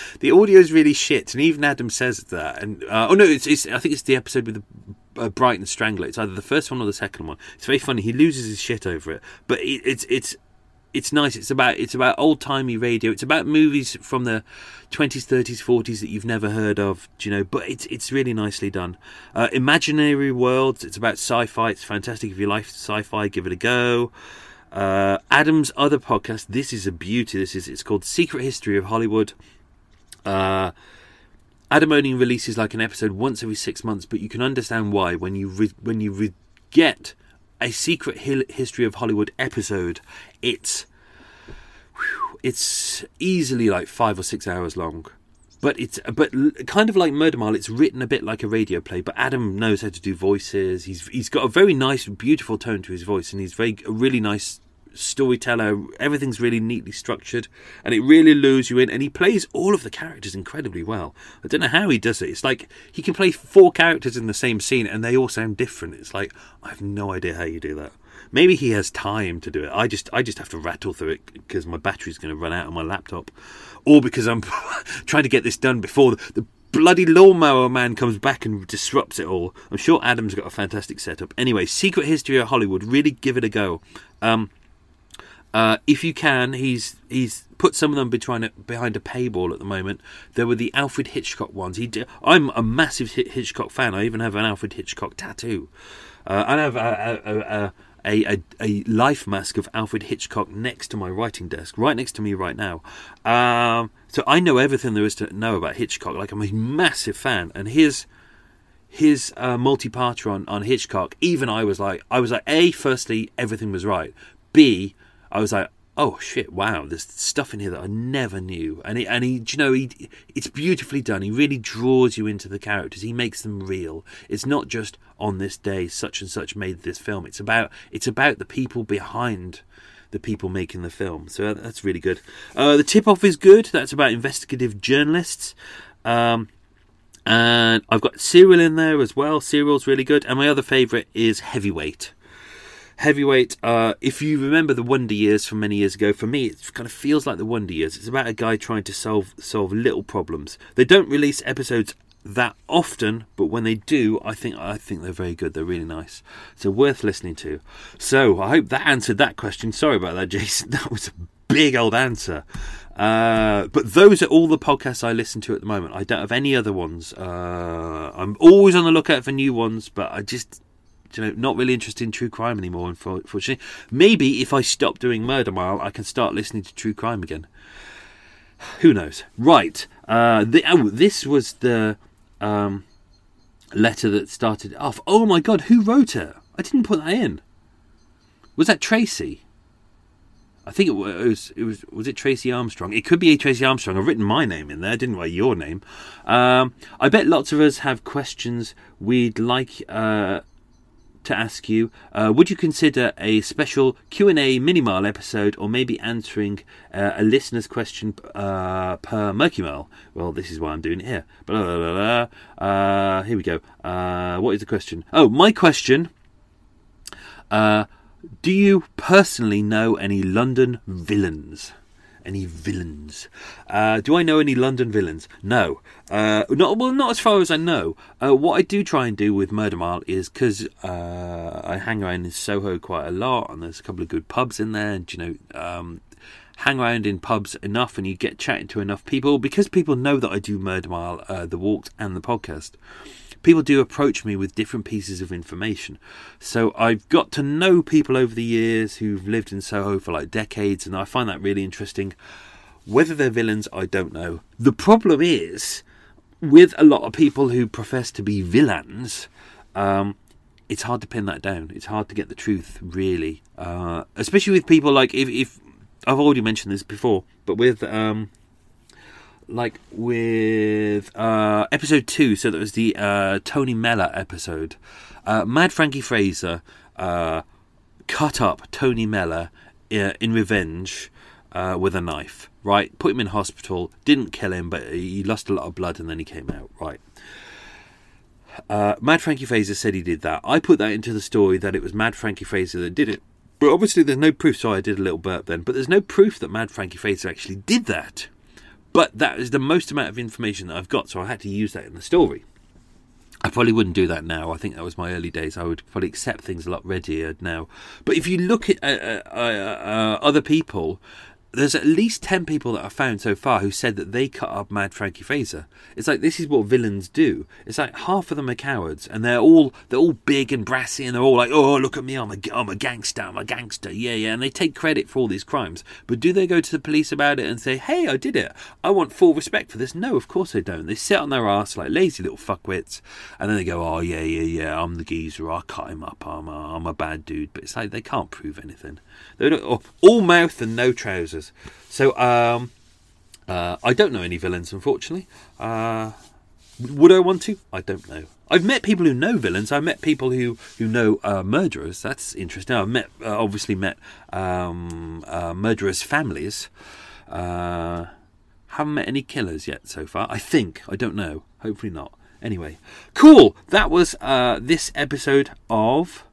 the audio is really shit, and even Adam says that. And uh, oh no, it's, it's I think it's the episode with the uh, Brighton Strangler. It's either the first one or the second one. It's very funny. He loses his shit over it, but it, it's it's it's nice. It's about it's about old timey radio. It's about movies from the twenties, thirties, forties that you've never heard of. you know? But it's it's really nicely done. Uh, Imaginary Worlds. It's about sci-fi. It's fantastic. If you like sci-fi, give it a go. Uh, Adam's other podcast. This is a beauty. This is it's called Secret History of Hollywood. Uh, Adam only releases like an episode once every six months, but you can understand why when you re- when you re- get a secret history of Hollywood episode. It's whew, it's easily like five or six hours long, but it's but kind of like Murder Mile. It's written a bit like a radio play, but Adam knows how to do voices. He's he's got a very nice, beautiful tone to his voice, and he's very a really nice storyteller. Everything's really neatly structured, and it really lures you in. And he plays all of the characters incredibly well. I don't know how he does it. It's like he can play four characters in the same scene, and they all sound different. It's like I have no idea how you do that. Maybe he has time to do it. I just I just have to rattle through it because my battery's going to run out on my laptop, or because I'm trying to get this done before the, the bloody lawnmower man comes back and disrupts it all. I'm sure Adam's got a fantastic setup. Anyway, Secret History of Hollywood, really give it a go. Um, uh, if you can, he's he's put some of them behind a, behind a paywall at the moment. There were the Alfred Hitchcock ones. He did, I'm a massive Hitchcock fan. I even have an Alfred Hitchcock tattoo. Uh, I have a, a, a, a, life mask of Alfred Hitchcock next to my writing desk, right next to me right now. Um, so I know everything there is to know about Hitchcock. Like I'm a massive fan, and his his uh, multi-parter on, on Hitchcock. Even I was like, I was like, a firstly, everything was right. B I was like, oh shit, wow, there's stuff in here that I never knew. And he, and he, you know, he, it's beautifully done. He really draws you into the characters. He makes them real. It's not just on this day such and such made this film. It's about it's about the people behind the people making the film. So that's really good. Uh, the tip off is good. That's about investigative journalists. Um, and I've got Serial in there as well. Serial's really good. And my other favourite is Heavyweight. Heavyweight, uh, if you remember the Wonder Years from many years ago, for me it kind of feels like the Wonder Years. It's about a guy trying to solve solve little problems. They don't release episodes that often, but when they do, I think I think they're very good. They're really nice, so worth listening to. So I hope that answered that question. Sorry about that, Jason. That was a big old answer. Uh, but those are all the podcasts I listen to at the moment. I don't have any other ones. Uh, I'm always on the lookout for new ones, but I just you know, not really interested in true crime anymore. Unfortunately, maybe if I stop doing Murder Mile, I can start listening to true crime again. Who knows? Right. Uh, the, oh, this was the um, letter that started off. Oh my God, who wrote it? I didn't put that in. Was that Tracy? I think it was. It was. Was it Tracy Armstrong? It could be a Tracy Armstrong. I've written my name in there, didn't I? Your name. Um, I bet lots of us have questions we'd like uh, to ask you. Uh, would you consider a special Q and A mini mile episode, or maybe answering uh, a listener's question uh, per Murky Mile? Well, this is why I'm doing it here. Blah, blah, blah, here we go. Uh, what is the question? Oh, my question. Uh, do you personally know any London villains? Any villains? Uh, do I know any London villains? No. Uh, not well, not as far as I know. Uh, what I do try and do with Murder Mile is because uh, I hang around in Soho quite a lot, and there's a couple of good pubs in there, and you know, um, hang around in pubs enough, and you get chatting to enough people because people know that I do Murder Mile, uh, the walks, and the podcast people do approach me with different pieces of information. So I've got to know people over the years who've lived in Soho for like decades, and I find that really interesting. Whether they're villains, I don't know. The problem is, with a lot of people who profess to be villains, um, it's hard to pin that down. It's hard to get the truth, really. Uh, especially with people like if, if I've already mentioned this before, but with um, like with uh, episode two, so that was the uh, Tony Mella episode. Uh, Mad Frankie Fraser uh, cut up Tony Mella uh, in revenge uh, with a knife. Right, put him in hospital. Didn't kill him, but he lost a lot of blood, and then he came out. Right. Mad Frankie Fraser said he did that. I put that into the story that it was Mad Frankie Fraser that did it. But obviously, there's no proof. So I did a little burp then. But there's no proof that Mad Frankie Fraser actually did that. But that is the most amount of information that I've got, so I had to use that in the story. I probably wouldn't do that now. I think that was my early days. I would probably accept things a lot readier now. But if you look at uh, uh, uh, other people there's at least 10 people that I've found so far who said that they cut up Mad Frankie Fraser. It's like this is what villains do. It's like half of them are cowards and they're all they're all big and brassy and they're all like, "Oh, look at me. I'm a I'm a gangster. I'm a gangster." Yeah, yeah, and they take credit for all these crimes. But do they go to the police about it and say, "Hey, I did it. I want full respect for this?" No, of course they don't. They sit on their ass like lazy little fuckwits and then they go, "Oh, yeah, yeah, yeah. I'm the geezer. I cut him up. I'm a, I'm a bad dude." But it's like they can't prove anything. They don't, all mouth and no trousers. So um, uh, I don't know any villains, unfortunately. Uh, would I want to? I don't know. I've met people who know villains. I've met people who who know uh, murderers. That's interesting. I've met, uh, obviously, met um, uh, murderers' families. Uh, haven't met any killers yet so far. I think. I don't know. Hopefully not. Anyway, cool. That was this episode of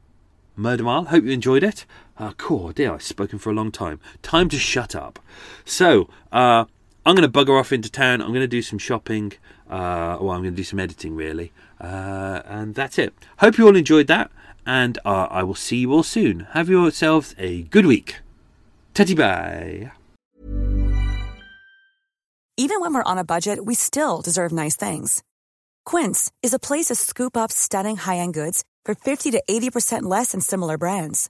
Murder Mile. Hope you enjoyed it. Uh, cool, dear, I've spoken for a long time. Time to shut up. So, uh, I'm going to bugger off into town. I'm going to do some shopping. Uh, well, I'm going to do some editing, really. Uh, and that's it. Hope you all enjoyed that. And uh, I will see you all soon. Have yourselves a good week. Tatty bye. Even when we're on a budget, we still deserve nice things. Quince is a place to scoop up stunning high end goods for 50 to 80% less than similar brands.